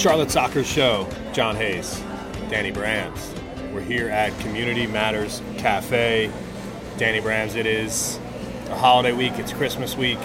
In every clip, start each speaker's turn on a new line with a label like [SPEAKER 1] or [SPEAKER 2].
[SPEAKER 1] Charlotte Soccer Show, John Hayes, Danny Brams. We're here at Community Matters Cafe. Danny Brams, it is a holiday week, it's Christmas week,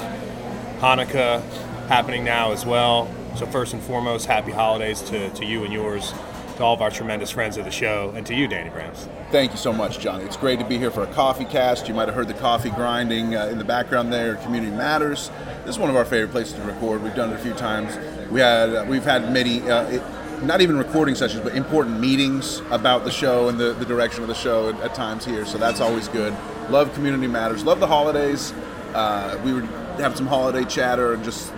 [SPEAKER 1] Hanukkah happening now as well. So, first and foremost, happy holidays to, to you and yours, to all of our tremendous friends of the show, and to you, Danny Brams.
[SPEAKER 2] Thank you so much, Johnny. It's great to be here for a coffee cast. You might have heard the coffee grinding uh, in the background there. Community Matters. This is one of our favorite places to record. We've done it a few times. We had uh, we've had many, uh, it, not even recording sessions, but important meetings about the show and the, the direction of the show at, at times here. So that's always good. Love Community Matters. Love the holidays. Uh, we would have some holiday chatter and just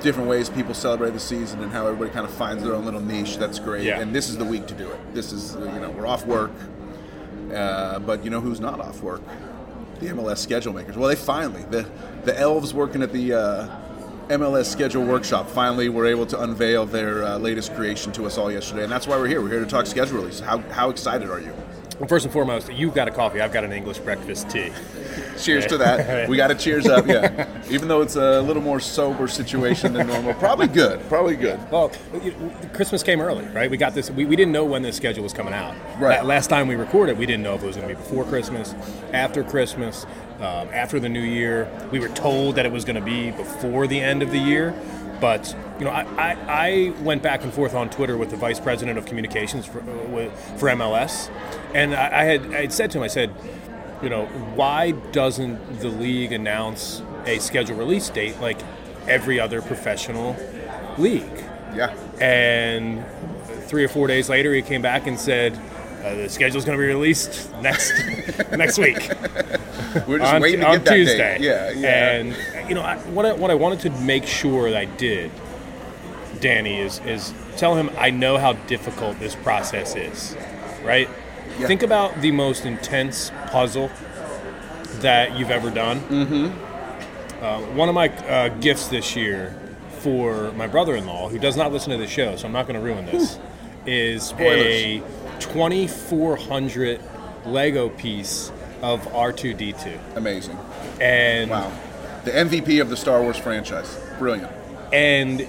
[SPEAKER 2] different ways people celebrate the season and how everybody kind of finds their own little niche. That's great.
[SPEAKER 1] Yeah.
[SPEAKER 2] And this is the week to do it. This is you know we're off work. Uh, but you know who's not off work? The MLS schedule makers. Well, they finally the the elves working at the uh, MLS schedule workshop finally were able to unveil their uh, latest creation to us all yesterday, and that's why we're here. We're here to talk schedule release. How how excited are you?
[SPEAKER 1] Well, first and foremost, you've got a coffee, I've got an English breakfast tea.
[SPEAKER 2] Cheers to that. We got to cheers up, yeah. Even though it's a little more sober situation than normal, probably good. Probably good.
[SPEAKER 1] Well, Christmas came early, right? We got this. We, we didn't know when this schedule was coming out.
[SPEAKER 2] Right.
[SPEAKER 1] La- Last time we recorded, we didn't know if it was going to be before Christmas, after Christmas, um, after the New Year. We were told that it was going to be before the end of the year. But you know, I, I, I went back and forth on Twitter with the vice president of communications for, uh, for MLS, and I, I had I had said to him, I said, you know, why doesn't the league announce a schedule release date like every other professional league?
[SPEAKER 2] Yeah.
[SPEAKER 1] And three or four days later, he came back and said, uh, "The schedule's going to be released next next week
[SPEAKER 2] We're just
[SPEAKER 1] on,
[SPEAKER 2] waiting to
[SPEAKER 1] on
[SPEAKER 2] get that
[SPEAKER 1] Tuesday."
[SPEAKER 2] date. Yeah, yeah.
[SPEAKER 1] And you know, I, what I, what I wanted to make sure that I did, Danny, is is tell him I know how difficult this process is. Right?
[SPEAKER 2] Yeah.
[SPEAKER 1] Think about the most intense puzzle that you've ever done. Mm-hmm. Uh, one of my uh, gifts this year for my brother-in-law, who does not listen to the show, so I'm not going to ruin this, is a 2400 Lego piece of R2D2,
[SPEAKER 2] Amazing.
[SPEAKER 1] and
[SPEAKER 2] Wow. The MVP of the Star Wars franchise. Brilliant.
[SPEAKER 1] and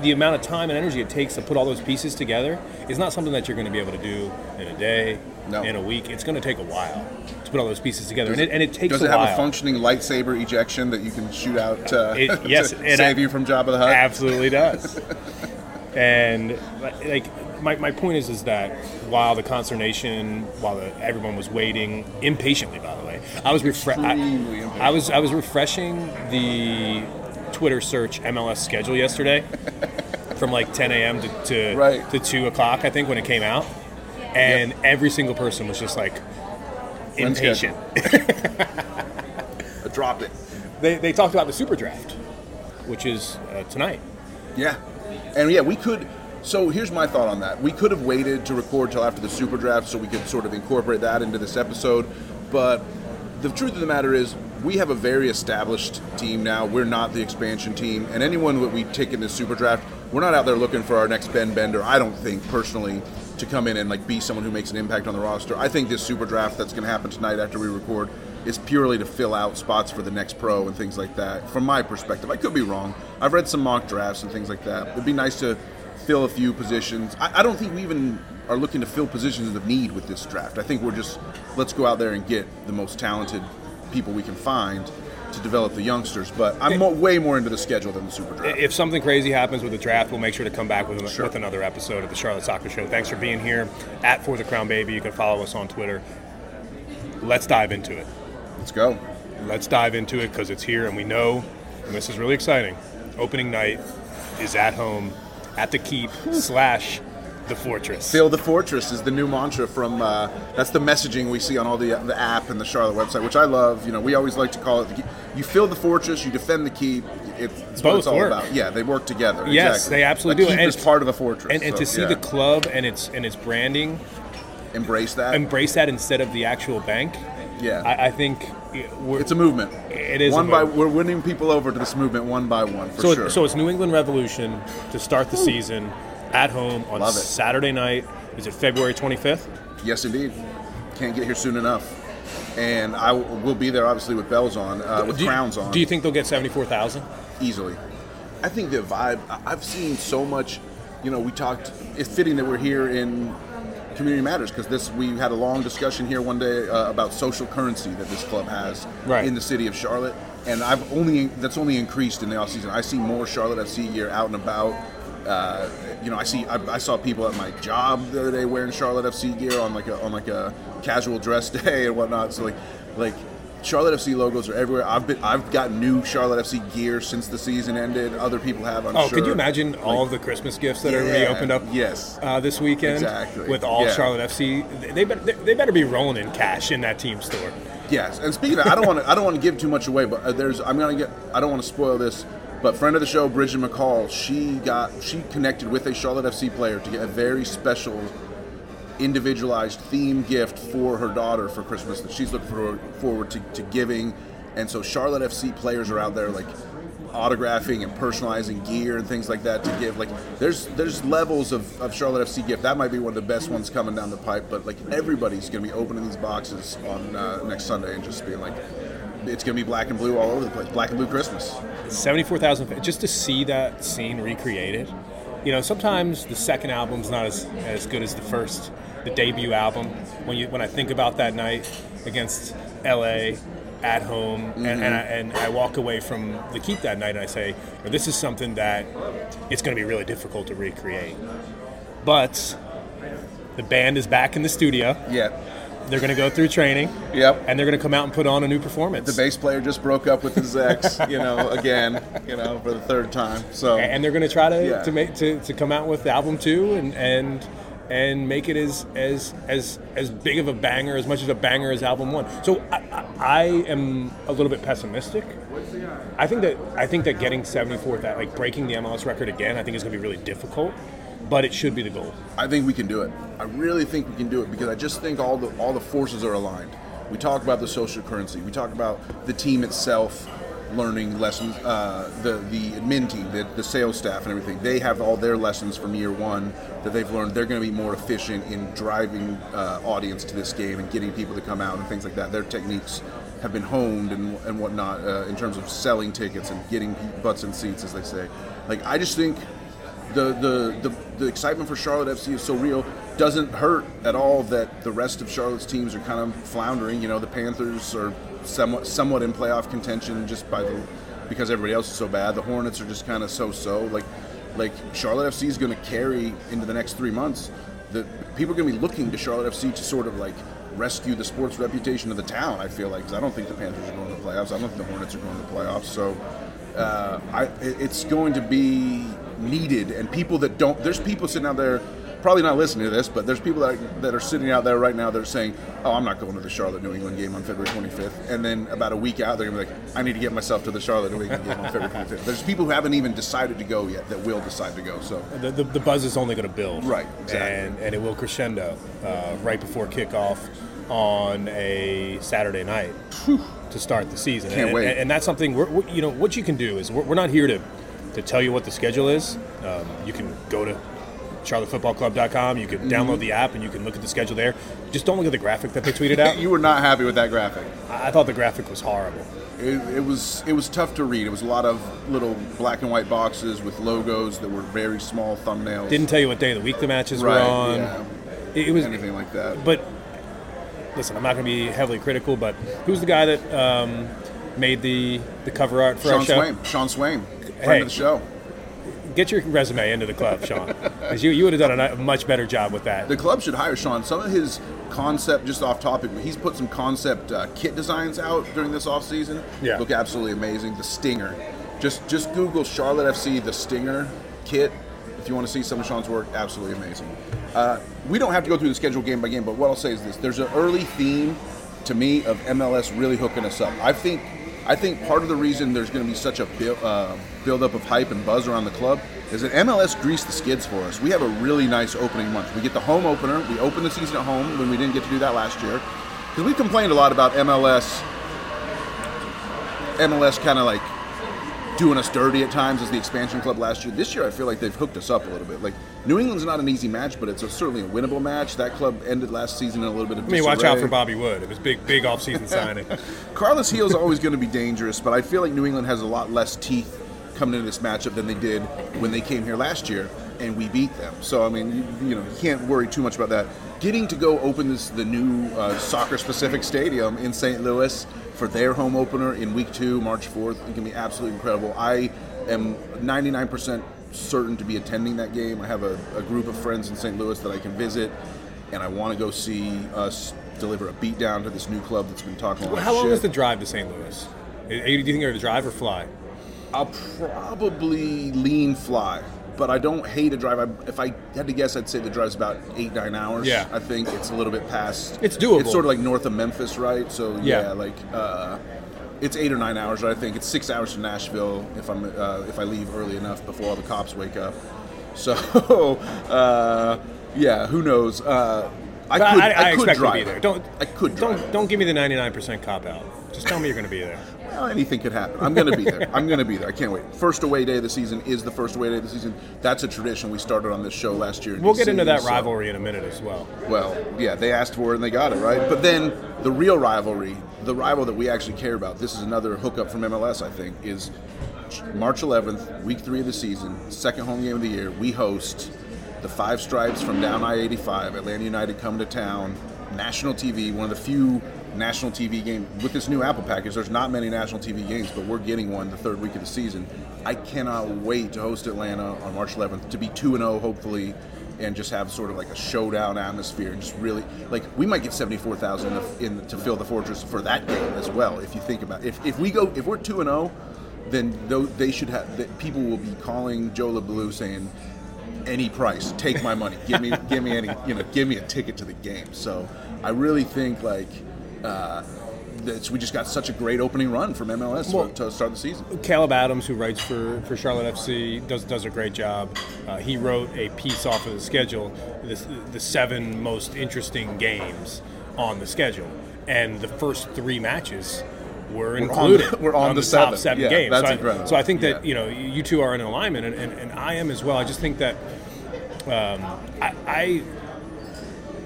[SPEAKER 1] the amount of time and energy it takes to put all those pieces together is not something that you're going to be able to do in a day,
[SPEAKER 2] No.
[SPEAKER 1] in a week. It's going to take a while to put all those pieces together, and it, and it takes
[SPEAKER 2] Does it have
[SPEAKER 1] while.
[SPEAKER 2] a functioning lightsaber ejection that you can shoot out uh,
[SPEAKER 1] It- yes,
[SPEAKER 2] to save you from Jabba the Hutt?
[SPEAKER 1] absolutely does. and like my, my point is is that while the consternation, while the, everyone was waiting impatiently, by the way, I was refre- I. I was I was refreshing the Twitter search MLS schedule yesterday from like 10 a.m. to to,
[SPEAKER 2] Right.
[SPEAKER 1] to two o'clock, I think, when it came out, and every single person was just like impatient.
[SPEAKER 2] Uh, Drop it.
[SPEAKER 1] they, they talked about the super draft, which is uh, tonight.
[SPEAKER 2] Yeah. And yeah, we could. So here's my thought on that. We could have waited to record till after the super draft so we could sort of incorporate that into this episode. But the truth of the matter is, we have a very established team now. We're not the expansion team. And anyone that we take in the super draft, we're not out there looking for our next Ben Bender, I don't think, personally, to come in and like be someone who makes an impact on the roster. I think this super draft that's going to happen tonight after we record is purely to fill out spots for the next pro and things like that. From my perspective, I could be wrong. I've read some mock drafts and things like that. It'd be nice to fill a few positions. I, I don't think we even are looking to fill positions of need with this draft. I think we're just let's go out there and get the most talented people we can find to develop the youngsters. But I'm mo- way more into the schedule than the super draft.
[SPEAKER 1] If something crazy happens with the draft, we'll make sure to come back with,
[SPEAKER 2] Sure.
[SPEAKER 1] with another episode of the Charlotte Soccer Show. Thanks for being here at For the Crown Baby. You can follow us on Twitter. Let's dive into it.
[SPEAKER 2] Let's go.
[SPEAKER 1] Let's dive into it because it's here and we know, and this is really exciting. Opening night is at home at the Keep slash the Fortress.
[SPEAKER 2] Fill the fortress is the new mantra from. Uh, that's the messaging we see on all the the app and the Charlotte website, which I love. You know, we always like to call it. The, you fill the fortress, you defend the keep. It's, it's what
[SPEAKER 1] Both
[SPEAKER 2] it's all
[SPEAKER 1] work.
[SPEAKER 2] about. Yeah, they work together.
[SPEAKER 1] Yes,
[SPEAKER 2] exactly.
[SPEAKER 1] they absolutely
[SPEAKER 2] a
[SPEAKER 1] do.
[SPEAKER 2] Keep
[SPEAKER 1] And-
[SPEAKER 2] is part of a fortress.
[SPEAKER 1] and, and
[SPEAKER 2] so,
[SPEAKER 1] to see
[SPEAKER 2] yeah.
[SPEAKER 1] the club and its and its branding
[SPEAKER 2] embrace that.
[SPEAKER 1] embrace that instead of the actual bank,
[SPEAKER 2] yeah,
[SPEAKER 1] I, I think we're,
[SPEAKER 2] it's a movement.
[SPEAKER 1] It is
[SPEAKER 2] one by. We're winning people over to this movement one by one for
[SPEAKER 1] so, it-
[SPEAKER 2] sure.
[SPEAKER 1] so it's New England Revolution to start the season at home on Saturday night. Is it February 25th?
[SPEAKER 2] yes, indeed. Can't get here soon enough. And I will will be there obviously with bells on, uh, with
[SPEAKER 1] you,
[SPEAKER 2] crowns on.
[SPEAKER 1] Do you think they'll get 74,000?
[SPEAKER 2] easily. I think the vibe. I've seen so much you know, we talked. It's fitting that we're here in Community Matters because this we had a long discussion here one day uh, about social currency that this club has
[SPEAKER 1] Right.
[SPEAKER 2] in the city of Charlotte, and I've only that's only increased in the off season. I see more Charlotte FC gear out and about. Uh, you know, I see I, I saw people at my job the other day wearing Charlotte FC gear on like a on like a casual dress day and whatnot. So like like Charlotte FC logos are everywhere. I've been I've got new Charlotte FC gear since the season ended. Other people have. I'm
[SPEAKER 1] Oh,
[SPEAKER 2] sure.
[SPEAKER 1] could you imagine all of the Christmas gifts that
[SPEAKER 2] Yeah,
[SPEAKER 1] opened up?
[SPEAKER 2] yes.
[SPEAKER 1] uh, this weekend
[SPEAKER 2] Exactly,
[SPEAKER 1] with all
[SPEAKER 2] yeah.
[SPEAKER 1] Charlotte FC. They better, they better be rolling in cash in that team store.
[SPEAKER 2] Yes, and speaking of, I don't want to I don't want to give too much away, but uh, there's I'm gonna get I don't want to spoil this, but friend of the show Bridget McCall, she got she connected with a Charlotte FC player to get a very special, individualized theme gift for her daughter for Christmas that she's looking for, forward to, to giving, and so Charlotte FC players are out there like autographing and personalizing gear and things like that to give. Like there's there's levels of, of Charlotte FC gift. That might be one of the best ones coming down the pipe but like everybody's gonna be opening these boxes on uh, next Sunday and just being like it's gonna be black and blue all over the place black and blue Christmas.
[SPEAKER 1] 74,000 just to see that scene recreated. You know, sometimes the second album's not as, as good as the first, the debut album. When you when I think about that night against LA at home, and, and, mm-hmm. I, and I walk away from the keep that night and I say, this is something that it's going to be really difficult to recreate. But the band is back in the studio.
[SPEAKER 2] yeah
[SPEAKER 1] They're going to go through training,
[SPEAKER 2] yep
[SPEAKER 1] and they're going to come out and put on a new performance.
[SPEAKER 2] the bass player just broke up with his ex you know again you know for the third time so
[SPEAKER 1] and they're going to try to,
[SPEAKER 2] Yeah.
[SPEAKER 1] to make to, to come out with the album two and and and make it as as as as big of a banger as much as a banger as album one. So I, I, I am a little bit pessimistic. I think that I think that getting 74th that like breaking the MLS record again, I think is going to be really difficult, but it should be the goal.
[SPEAKER 2] I think we can do it. I really think we can do it because I just think all the all the forces are aligned. We talk about the social currency. We talk about the team itself learning lessons. Uh, the the admin team, the, the sales staff, and everything. They have all their lessons from year one that they've learned. They're going to be more efficient in driving uh, audience to this game and getting people to come out and things like that. Their techniques have been honed and, and whatnot uh, in terms of selling tickets and getting butts in seats, as they say. Like I just think the, the, the, the excitement for Charlotte FC is so real. Doesn't hurt at all that the rest of Charlotte's teams are kind of floundering. You know, the Panthers are somewhat somewhat in playoff contention just by the because everybody else is so bad. The Hornets are just kind of so-so. Like like Charlotte FC is going to carry into the next three months. The people are going to be looking to Charlotte FC to sort of like rescue the sports reputation of the town. I feel like because I don't think the Panthers are going to the playoffs. I don't think the Hornets are going to the playoffs. So uh, I, it's going to be needed. And people that don't, there's people sitting out there, probably not listening to this, but there's people that are, that are sitting out there right now that are saying, "Oh, I'm not going to the Charlotte New England game on February 25th." And then about a week out, they're gonna be like, "I need to get myself to the Charlotte New England game on February 25th." There's people who haven't even decided to go yet that will decide to go. So
[SPEAKER 1] The, the, the buzz is only going to build,
[SPEAKER 2] Right, exactly.
[SPEAKER 1] and and it will crescendo uh, right before kickoff on a Saturday night to start the season.
[SPEAKER 2] Can't
[SPEAKER 1] and,
[SPEAKER 2] wait.
[SPEAKER 1] And, and that's something we're, we you know what you can do is we're, we're not here to to tell you what the schedule is. Um, you can go to charlottefootballclub.com. You can
[SPEAKER 2] Mm-hmm.
[SPEAKER 1] download the app and you can look at the schedule there. Just don't look at the graphic that they tweeted out.
[SPEAKER 2] you were not happy with that graphic.
[SPEAKER 1] I I thought the graphic was horrible.
[SPEAKER 2] It, it was it was tough to read. It was a lot of little black and white boxes with logos that were very small thumbnails.
[SPEAKER 1] Didn't tell you what day of the week the matches
[SPEAKER 2] right,
[SPEAKER 1] were on.
[SPEAKER 2] yeah,
[SPEAKER 1] It, it was
[SPEAKER 2] anything like that.
[SPEAKER 1] But listen, I'm not going to be heavily critical. But who's the guy that um, made the the cover art for
[SPEAKER 2] Sean
[SPEAKER 1] our show?
[SPEAKER 2] Swain, Sean Swain, friend
[SPEAKER 1] Hey.
[SPEAKER 2] of the show.
[SPEAKER 1] Get your resume into the club, Sean, because you, you would have done a, much better job with that.
[SPEAKER 2] The club should hire Sean. Some of his concept, just off topic, but he's put some concept uh, kit designs out during this off season.
[SPEAKER 1] Yeah.
[SPEAKER 2] look absolutely amazing. The Stinger, just just Google Charlotte FC the Stinger kit if you want to see some of Sean's work. Absolutely amazing. Uh, we don't have to go through the schedule game by game, but what I'll say is this: there's an early theme to me of MLS really hooking us up. I think. I think part of the reason there's going to be such a build, uh, build up of hype and buzz around the club is that MLS greased the skids for us. We have a really nice opening month. We get the home opener. We open the season at home when we didn't get to do that last year because we complained a lot about MLS. MLS kind of like doing us dirty at times as the expansion club last year. This year, I feel like they've hooked us up a little bit. Like New England's not an easy match, but it's a, certainly a winnable match. That club ended last season in a little bit of
[SPEAKER 1] I mean, watch out for Bobby Wood. It was big, big off-season signing.
[SPEAKER 2] Carlos Gil's always going to be dangerous, but I feel like New England has a lot less teeth coming into this matchup than they did when they came here last year. And we beat them. So I mean, you, you know, you can't worry too much about that. Getting to go open this the new uh, soccer-specific stadium in St. Louis for their home opener in week two, March 4th, it can be absolutely incredible. I am 99% certain to be attending that game. I have a, a group of friends in St. Louis that I can visit, and I want to go see us deliver a beatdown to this new club that's been talking a
[SPEAKER 1] Well, how long
[SPEAKER 2] shit.
[SPEAKER 1] is the drive to St. Louis? Do you think you're to drive or fly?
[SPEAKER 2] I'll probably lean fly, but I don't hate a drive. I, if I had to guess, I'd say the drive's about eight nine hours.
[SPEAKER 1] Yeah.
[SPEAKER 2] I think it's a little bit past.
[SPEAKER 1] It's doable.
[SPEAKER 2] It's sort of like north of Memphis, right? So yeah,
[SPEAKER 1] Yeah.
[SPEAKER 2] like uh, it's eight or nine hours. Right? I think it's six hours to Nashville if I'm uh, if I leave early enough before all the cops wake up. So uh, yeah, who knows? Uh, I
[SPEAKER 1] But
[SPEAKER 2] could.
[SPEAKER 1] I, I,
[SPEAKER 2] I, could
[SPEAKER 1] expect
[SPEAKER 2] drive.
[SPEAKER 1] to be there. Don't
[SPEAKER 2] I could drive.
[SPEAKER 1] don't don't give me the 99% cop out. Just tell me you're going to be there.
[SPEAKER 2] Well, anything could happen. I'm going to be there. I'm going to be there. I can't wait. First away day of the season is the first away day of the season. That's a tradition we started on this show last year.
[SPEAKER 1] We'll get into that
[SPEAKER 2] so-
[SPEAKER 1] rivalry in a minute as well.
[SPEAKER 2] Well, yeah, they asked for it and they got it, right? But then the real rivalry, the rival that we actually care about, this is another hookup from MLS, I think, is March 11th, week three of the season, second home game of the year. We host the Five Stripes from down I 85. Atlanta United come to town. National TV, one of the few national TV game With this new Apple package, there's not many national TV games, but we're getting one the third week of the season. I cannot wait to host Atlanta on March 11th, to be 2 0, hopefully, and just have sort of like a showdown atmosphere and just really like we might get 74,000 in, to fill the fortress for that game as well if you think about it. if if we go if we're 2 and 0 then they should have that people will be calling Joe LeBlue saying any price take my money give me give me any you know give me a ticket to the game so I really think like uh, we just got such a great opening run from MLS
[SPEAKER 1] Well-
[SPEAKER 2] to, to start the season
[SPEAKER 1] Caleb Adams, who writes for, for Charlotte FC, does does a great job. Uh, he wrote a piece off of the schedule, this, the seven most interesting games on the schedule, and the first three matches were
[SPEAKER 2] on
[SPEAKER 1] included.
[SPEAKER 2] the- we're on the
[SPEAKER 1] top
[SPEAKER 2] seven.
[SPEAKER 1] seven
[SPEAKER 2] Yeah,
[SPEAKER 1] games.
[SPEAKER 2] that's
[SPEAKER 1] so I. So I think that
[SPEAKER 2] Yeah.
[SPEAKER 1] you know you two are in alignment, and, and, and I am as well. I just think that um, I, I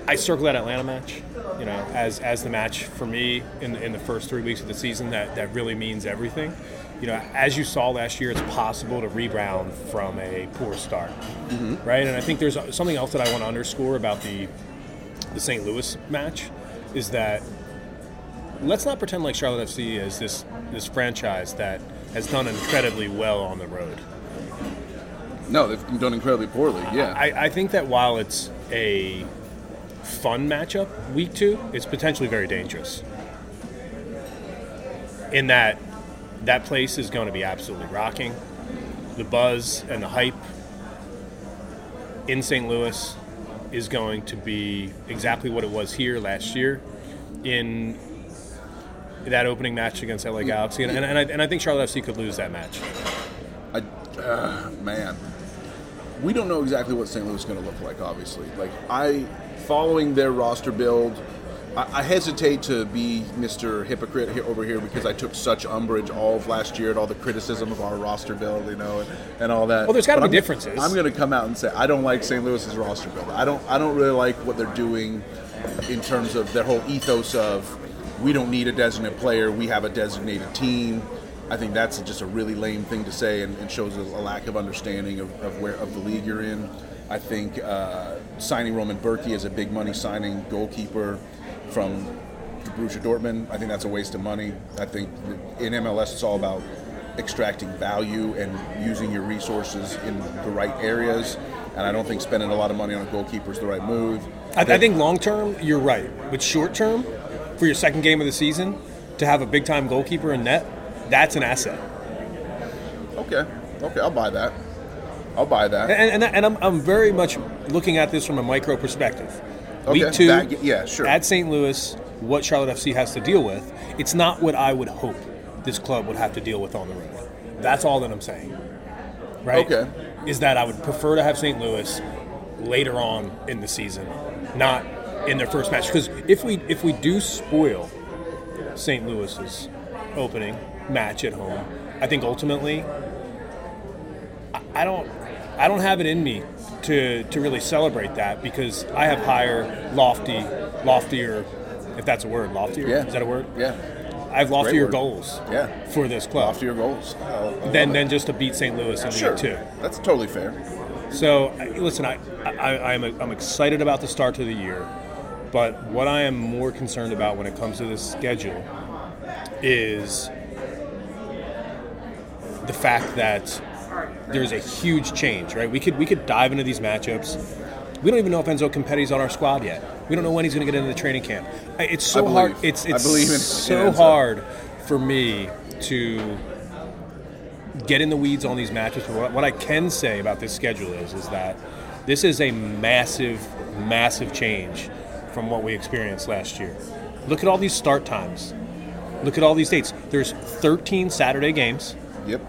[SPEAKER 1] I circle that Atlanta match, you know, as as the match for me in in the first three weeks of the season that that really means everything. You know, as you saw last year, it's possible to rebound from a poor start, mm-hmm. right? And I think there's something else that I want to underscore about the the St. Louis match is that let's not pretend like Charlotte FC is this this franchise that has done incredibly well on the road.
[SPEAKER 2] no they've done incredibly poorly yeah
[SPEAKER 1] I, I think that while it's a fun matchup, week two, it's potentially very dangerous. In that that place is going to be absolutely rocking. The buzz and the hype in St. Louis is going to be exactly what it was here last year in that opening match against LA Galaxy. And, and, and, I, and I think Charlotte FC could lose that match.
[SPEAKER 2] I, uh, man, we don't know exactly what St. Louis is going to look like. Obviously, like I, following their roster build, I, I hesitate to be Mr. Hypocrite here, over here because I took such umbrage all of last year at all the criticism of our roster build, you know, and, and all that.
[SPEAKER 1] Well, there's gotta be
[SPEAKER 2] I'm-
[SPEAKER 1] differences.
[SPEAKER 2] I'm going to come out and say I don't like St. Louis's roster build. I don't. I don't really like what they're doing in terms of their whole ethos of we don't need a designated player, we have a designated team. I think that's just a really lame thing to say and, and shows a, a lack of understanding of, of where of the league you're in. I think uh, signing Roman Bürki as a big money signing goalkeeper from Borussia Dortmund, I think that's a waste of money. I think in MLS it's all about extracting value and using your resources in the right areas. And I don't think spending a lot of money on a goalkeeper is the right move.
[SPEAKER 1] I, I think long term, you're right. But short term, for your second game of the season, to have a big time goalkeeper in net, that's an asset.
[SPEAKER 2] Okay, okay, I'll buy that. I'll buy that.
[SPEAKER 1] And, and, and I'm, I'm very much looking at this from a micro perspective. Week two,
[SPEAKER 2] that- yeah, sure.
[SPEAKER 1] at St. Louis, what Charlotte FC has to deal with, it's not what I would hope this club would have to deal with on the road. That's all that I'm saying. Right?
[SPEAKER 2] Okay.
[SPEAKER 1] Is that I would prefer to have St. Louis later on in the season, not in their first match. Because if we if we do spoil St. Louis's opening match at home, I think ultimately I- I don't I don't have it in me to to really celebrate that because I have higher lofty loftier if that's a word loftier
[SPEAKER 2] Yeah.
[SPEAKER 1] is that a word
[SPEAKER 2] Yeah,
[SPEAKER 1] I have loftier goals
[SPEAKER 2] Yeah.
[SPEAKER 1] for this club
[SPEAKER 2] Loftier goals.
[SPEAKER 1] Than than just to beat St. Louis in
[SPEAKER 2] Sure,
[SPEAKER 1] League Two.
[SPEAKER 2] that's totally fair.
[SPEAKER 1] So listen, I, I I'm I'm excited about the start to the year, but what I am more concerned about when it comes to this schedule is the fact that there's a huge change. Right? We could we could dive into these matchups. We don't even know if Enzo Copetti's on our squad yet. We don't know when he's going to get into the training camp. It's so hard. It's
[SPEAKER 2] I
[SPEAKER 1] it's
[SPEAKER 2] in- in
[SPEAKER 1] so
[SPEAKER 2] Enzo.
[SPEAKER 1] hard for me to get in the weeds on these matches. But what, what I can say about this schedule is, is that this is a massive, massive change from what we experienced last year. Look at all these start times. Look at all these dates. There's 13 Saturday games
[SPEAKER 2] Yep.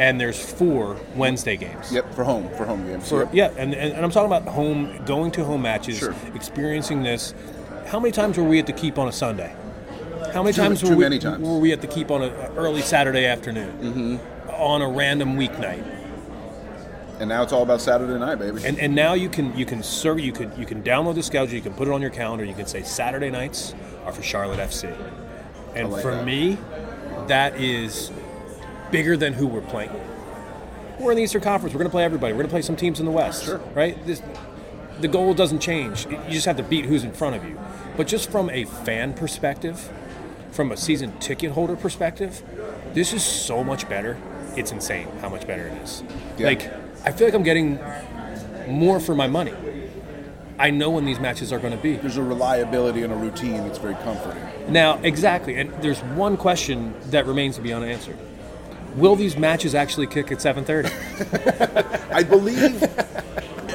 [SPEAKER 1] And there's four Wednesday games.
[SPEAKER 2] Yep. For home. For home games.
[SPEAKER 1] For,
[SPEAKER 2] Yep.
[SPEAKER 1] yeah, and, and, and I'm talking about home, going to home matches,
[SPEAKER 2] Sure.
[SPEAKER 1] experiencing this. How many times were we at the Keep on a Sunday? How many
[SPEAKER 2] Too-
[SPEAKER 1] times
[SPEAKER 2] too
[SPEAKER 1] were, we,
[SPEAKER 2] many times.
[SPEAKER 1] were we at the Keep on an early Saturday afternoon? Mm-hmm. On a random weeknight.
[SPEAKER 2] And now it's all about Saturday night, baby.
[SPEAKER 1] And, and now you can you can serve you could you can download the schedule, you can put it on your calendar, you can say Saturday nights are for Charlotte FC. And
[SPEAKER 2] like
[SPEAKER 1] for
[SPEAKER 2] that.
[SPEAKER 1] me, that is bigger than who we're playing. We're in the Eastern Conference. We're going to play everybody. We're going to play some teams in the West.
[SPEAKER 2] Sure.
[SPEAKER 1] Right? This, the goal doesn't change. You just have to beat who's in front of you. But just from a fan perspective, from a season ticket holder perspective, this is so much better. It's insane how much better it is.
[SPEAKER 2] Yeah.
[SPEAKER 1] Like, I feel like I'm getting more for my money. I know when these matches are going to be.
[SPEAKER 2] There's a reliability and a routine that's very comforting.
[SPEAKER 1] Now, exactly, and there's one question that remains to be unanswered. Will these matches actually kick at 7:30?
[SPEAKER 2] I believe.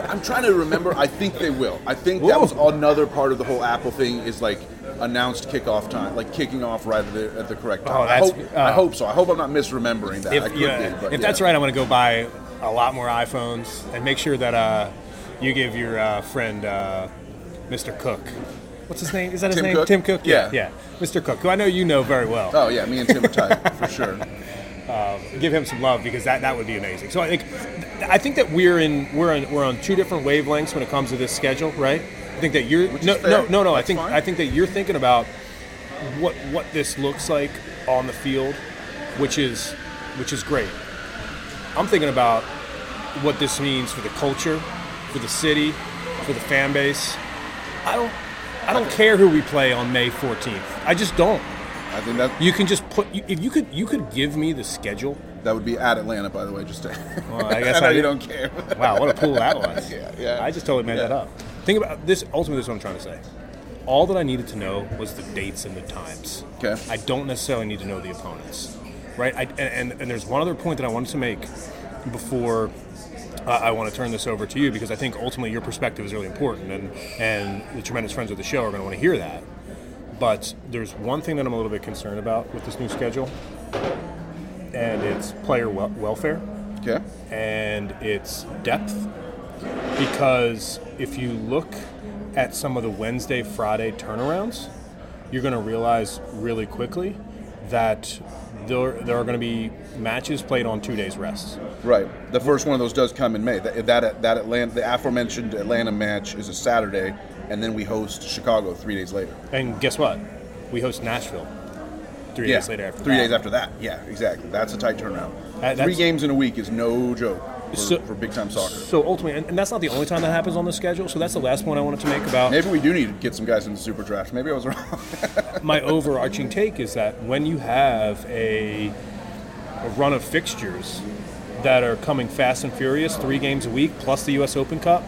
[SPEAKER 2] I'm trying to remember. I think they will. I think that was another part of the whole Apple thing is like announced kickoff time, like kicking off right at the, at the correct time.
[SPEAKER 1] Oh,
[SPEAKER 2] I
[SPEAKER 1] that's-
[SPEAKER 2] hope. I
[SPEAKER 1] uh,
[SPEAKER 2] hope so. I hope I'm not misremembering that. I
[SPEAKER 1] if
[SPEAKER 2] could
[SPEAKER 1] yeah,
[SPEAKER 2] be, but
[SPEAKER 1] if
[SPEAKER 2] yeah.
[SPEAKER 1] that's right, I'm going to go buy a lot more iPhones and make sure that uh, you give your uh, friend uh, Mr. Cook. What's his name? Is that his
[SPEAKER 2] Tim
[SPEAKER 1] name?
[SPEAKER 2] Cook?
[SPEAKER 1] Tim Cook.
[SPEAKER 2] Yeah.
[SPEAKER 1] yeah, Mr. Cook, who I know you know very well.
[SPEAKER 2] Oh yeah, me and Tim are tight for sure.
[SPEAKER 1] Um, give him some love because that, that would be amazing. So I think I think that we're in we're in, we're on two different wavelengths when it comes to this schedule, right? I think that you're no no no no. I think
[SPEAKER 2] fine.
[SPEAKER 1] I think that you're thinking about what what this looks like on the field, which is which is great. I'm thinking about what this means for the culture, for the city, for the fan base. I don't I don't care who we play on May 14th. I just don't.
[SPEAKER 2] I think that
[SPEAKER 1] You can just put if you could you could give me the schedule
[SPEAKER 2] that would be at Atlanta, by the way. Just to,
[SPEAKER 1] Well, I guess
[SPEAKER 2] know
[SPEAKER 1] I
[SPEAKER 2] you don't care.
[SPEAKER 1] Wow, what a pool that was.
[SPEAKER 2] Yeah, yeah.
[SPEAKER 1] I just totally made that up. Think about this. Ultimately, this is what I'm trying to say. All that I needed to know was the dates and the times.
[SPEAKER 2] Okay.
[SPEAKER 1] I don't necessarily need to know the opponents, right? I, and, and and there's one other point that I wanted to make before uh, I want to turn this over to you because I think ultimately your perspective is really important, and and the tremendous friends of the show are going to want to hear that. But there's one thing that I'm a little bit concerned about with this new schedule, and it's player wel- welfare
[SPEAKER 2] Okay.
[SPEAKER 1] and its depth. Because if you look at some of the Wednesday, Friday turnarounds, you're going to realize really quickly that there, there are going to be matches played on two days rest.
[SPEAKER 2] Right. The first one of those does come in May. That that, that Atlanta, the aforementioned Atlanta match is a Saturday, and then we host Chicago three days later.
[SPEAKER 1] And guess what? We host Nashville three
[SPEAKER 2] yeah.
[SPEAKER 1] days later after
[SPEAKER 2] three
[SPEAKER 1] that.
[SPEAKER 2] days after that. Yeah, exactly. That's a tight turnaround.
[SPEAKER 1] Uh,
[SPEAKER 2] three games in a week is no joke for,
[SPEAKER 1] So-
[SPEAKER 2] for big time soccer.
[SPEAKER 1] So ultimately, and, and that's not the only time that happens on the schedule. So that's the last point I wanted to make about
[SPEAKER 2] Maybe we do need to get some guys in the super draft. Maybe I was wrong.
[SPEAKER 1] my overarching take is that when you have a, a run of fixtures that are coming fast and furious, three games a week, plus the U.S. Open Cup,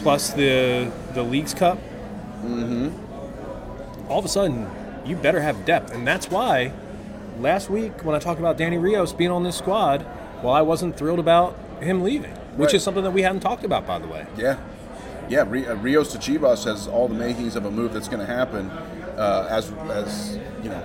[SPEAKER 1] plus the the Leagues Cup, all of a sudden you better have depth, and that's why last week when I talked about Danny Rios being on this squad, well, I wasn't thrilled about him leaving, which
[SPEAKER 2] Right.
[SPEAKER 1] is something that we hadn't talked about, by the way.
[SPEAKER 2] yeah. Yeah, uh, Rios to Chivas has all the makings of a move that's going to happen, uh, as as you know,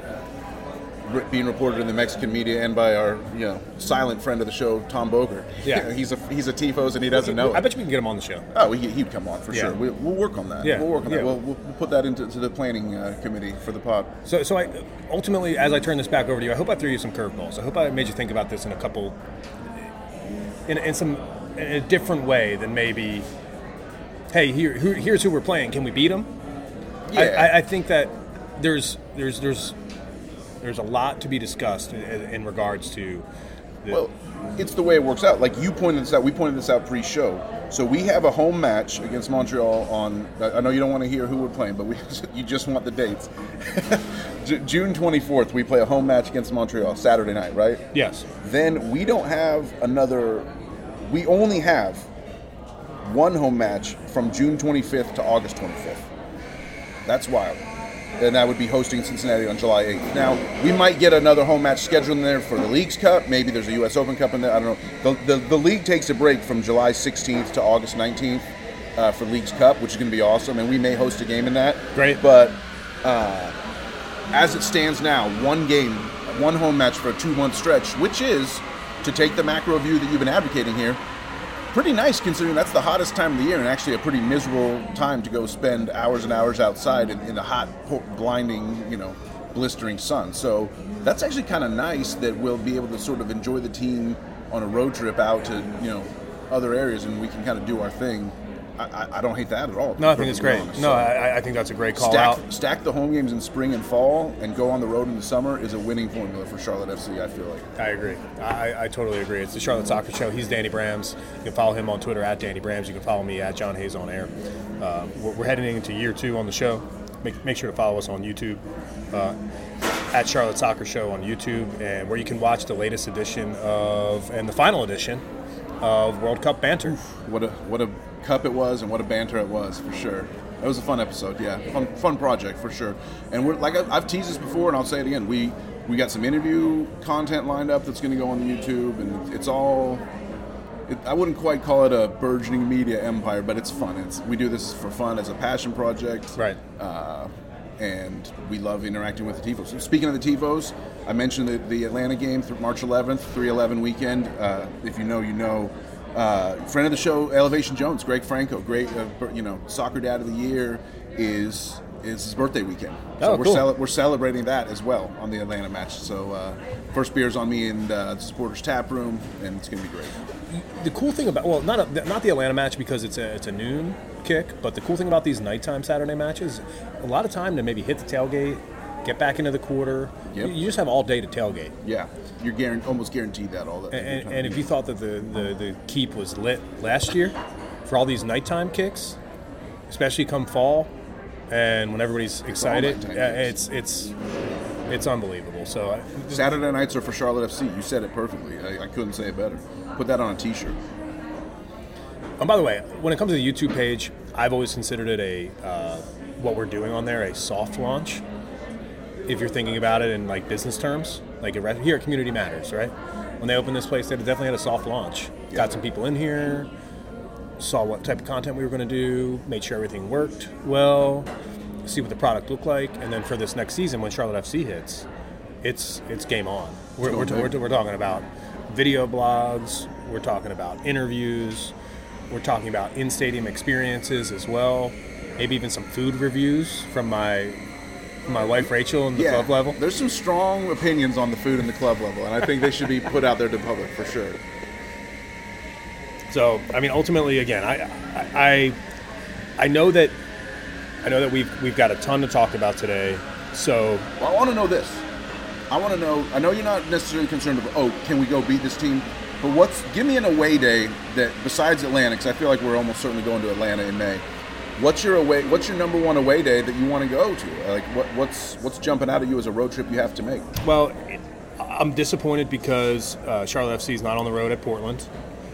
[SPEAKER 2] being reported in the Mexican media and by our you know silent friend of the show, Tom Bogert.
[SPEAKER 1] Yeah.
[SPEAKER 2] he's a he's a tifos and he doesn't know.
[SPEAKER 1] I
[SPEAKER 2] it.
[SPEAKER 1] bet you we can get him on the show.
[SPEAKER 2] Oh, he, he'd come on for
[SPEAKER 1] Yeah.
[SPEAKER 2] sure. We, we'll work on that.
[SPEAKER 1] Yeah,
[SPEAKER 2] We'll work on
[SPEAKER 1] yeah.
[SPEAKER 2] that. We'll, we'll put that into to the planning uh, committee for the pod.
[SPEAKER 1] So, so I ultimately, as I turn this back over to you, I hope I threw you some curveballs. I hope I made you think about this in a couple, in, in some, in a different way than maybe. Hey, here, who, here's who we're playing. Can we beat them? I,
[SPEAKER 2] Yeah.
[SPEAKER 1] I, I think that there's there's there's there's a lot to be discussed in, in regards to
[SPEAKER 2] Well, it's the way it works out. Like you pointed this out, we pointed this out pre-show. So we have a home match against Montreal on. I know you don't want to hear who we're playing, but we you just want the dates. J- June 24th, we play a home match against Montreal Saturday night, right?
[SPEAKER 1] yes.
[SPEAKER 2] Then we don't have another. We only have one home match from June 25th to August 25th. That's wild. And that would be hosting Cincinnati on July 8th. Now, we might get another home match scheduled in there for the League's Cup. Maybe there's a U.S. Open Cup in there. I don't know. The, the, the league takes a break from July 16th to August 19th uh, for League's Cup, which is going to be awesome. And we may host a game in that.
[SPEAKER 1] Great.
[SPEAKER 2] But uh, as it stands now, one game, one home match for a two month stretch, which is, to take the macro view that you've been advocating here, pretty nice considering that's the hottest time of the year and actually a pretty miserable time to go spend hours and hours outside in, in the hot, blinding, you know, blistering sun. So that's actually kind of nice that we'll be able to sort of enjoy the team on a road trip out to, you know, other areas and we can kind of do our thing. I, I, don't hate that at all.
[SPEAKER 1] No, I think it's great.
[SPEAKER 2] honest.
[SPEAKER 1] No,
[SPEAKER 2] So-
[SPEAKER 1] I, I think that's a great call
[SPEAKER 2] stack,
[SPEAKER 1] out.
[SPEAKER 2] stack the home games in spring and fall and go on the road in the summer is a winning formula for Charlotte FC. I feel like.
[SPEAKER 1] I agree. I, I totally agree. It's the Charlotte Soccer Show. He's Danny Brams. You can follow him on Twitter at Danny Brams. You can follow me at John Hayes on Air. Uh, we're, we're heading into year two on the show. Make, make sure to follow us on YouTube uh, at Charlotte Soccer Show on YouTube, and where you can watch the latest edition of and the final edition of World Cup banter.
[SPEAKER 2] What a what a cup it was and what a banter it was for sure. It was a fun episode, yeah, fun fun project for sure. And we're like I've teased this before, and I'll say it again. We we got some interview content lined up that's going to go on the YouTube, and it's all. It, I wouldn't quite call it a burgeoning media empire, but it's fun. It's we do this for fun as a passion project,
[SPEAKER 1] Right.
[SPEAKER 2] uh, and we love interacting with the TIFOs. So speaking of the TIFOs, I mentioned the, the Atlanta game, March 11th, 311 weekend. Uh, if you know, you know. Uh, friend of the show, Elevation Jones, Greg Franco, great, uh, you know, soccer dad of the year is is his birthday weekend. So
[SPEAKER 1] Oh,
[SPEAKER 2] we're,
[SPEAKER 1] cool.
[SPEAKER 2] cele- we're celebrating that as well on the Atlanta match. So uh, first beer's on me in the supporters tap room, and it's gonna be great.
[SPEAKER 1] the cool thing about well, not a, not the Atlanta match because it's a it's a noon kick, but the cool thing about these nighttime Saturday matches, a lot of time to maybe hit the tailgate, get back into the quarter.
[SPEAKER 2] Yep.
[SPEAKER 1] You, you just have all day to tailgate.
[SPEAKER 2] Yeah, you're almost guaranteed that all that.
[SPEAKER 1] And, and if you thought that the, the, the keep was lit last year for all these nighttime kicks, especially come fall, and when everybody's excited, it's it's it's unbelievable. So I-
[SPEAKER 2] Saturday nights are for Charlotte FC. You said it perfectly. I, I couldn't say it better. Put that on a T-shirt.
[SPEAKER 1] And by the way, when it comes to the YouTube page, I've always considered it a uh, what we're doing on there a soft launch. If you're thinking about it in like business terms, like here at Community Matters, right? When they opened this place, they definitely had a soft launch. Got some people in here, saw what type of content we were going to do, made sure everything worked well, see what the product looked like, and then for this next season, when Charlotte FC hits, it's it's game on. We're, we're, we're, we're talking about video blogs, we're talking about interviews, we're talking about in stadium experiences as well, maybe even some food reviews from my my wife Rachel and the club level.
[SPEAKER 2] There's some strong opinions on the food in the club level, and I think they should be put out there to public for sure.
[SPEAKER 1] So I mean, ultimately, again, I, I I know that I know that we've we've got a ton to talk about today. So
[SPEAKER 2] Well, I want to know this. I want to know. I know you're not necessarily concerned about. Oh, can we go beat this team? But what's give me an away day that besides Atlanta? Because I feel like we're almost certainly going to Atlanta in May. What's your away? What's your number one away day that you want to go to? Like, what, what's what's jumping out at you as a road trip you have to make?
[SPEAKER 1] well, I'm disappointed because uh, Charlotte FC is not on the road at Portland.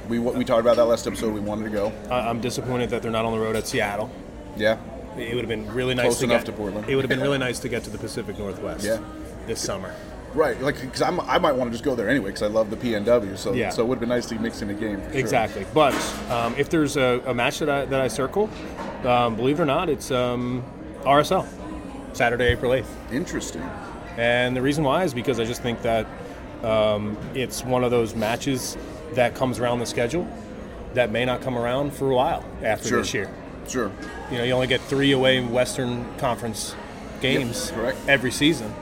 [SPEAKER 2] We we talked about that last episode. We wanted to go.
[SPEAKER 1] I- I'm disappointed that they're not on the road at Seattle.
[SPEAKER 2] Yeah.
[SPEAKER 1] It would have been really nice
[SPEAKER 2] Close
[SPEAKER 1] to
[SPEAKER 2] enough
[SPEAKER 1] get
[SPEAKER 2] to Portland.
[SPEAKER 1] It would have been really nice to get to the Pacific Northwest.
[SPEAKER 2] Yeah.
[SPEAKER 1] This summer.
[SPEAKER 2] Right, like because I might want to just go there anyway because I love the PNW. So
[SPEAKER 1] Yeah.
[SPEAKER 2] so it would have been nice to mix in a game. for sure.
[SPEAKER 1] Exactly. But um, if there's a, a match that I, that I circle, um, believe it or not, it's um, RSL, Saturday, April 8th.
[SPEAKER 2] Interesting.
[SPEAKER 1] And the reason why is because I just think that um, it's one of those matches that comes around the schedule that may not come around for a while after
[SPEAKER 2] Sure.
[SPEAKER 1] this year.
[SPEAKER 2] Sure.
[SPEAKER 1] You know, you only get three away Western Conference games
[SPEAKER 2] correct.
[SPEAKER 1] every season.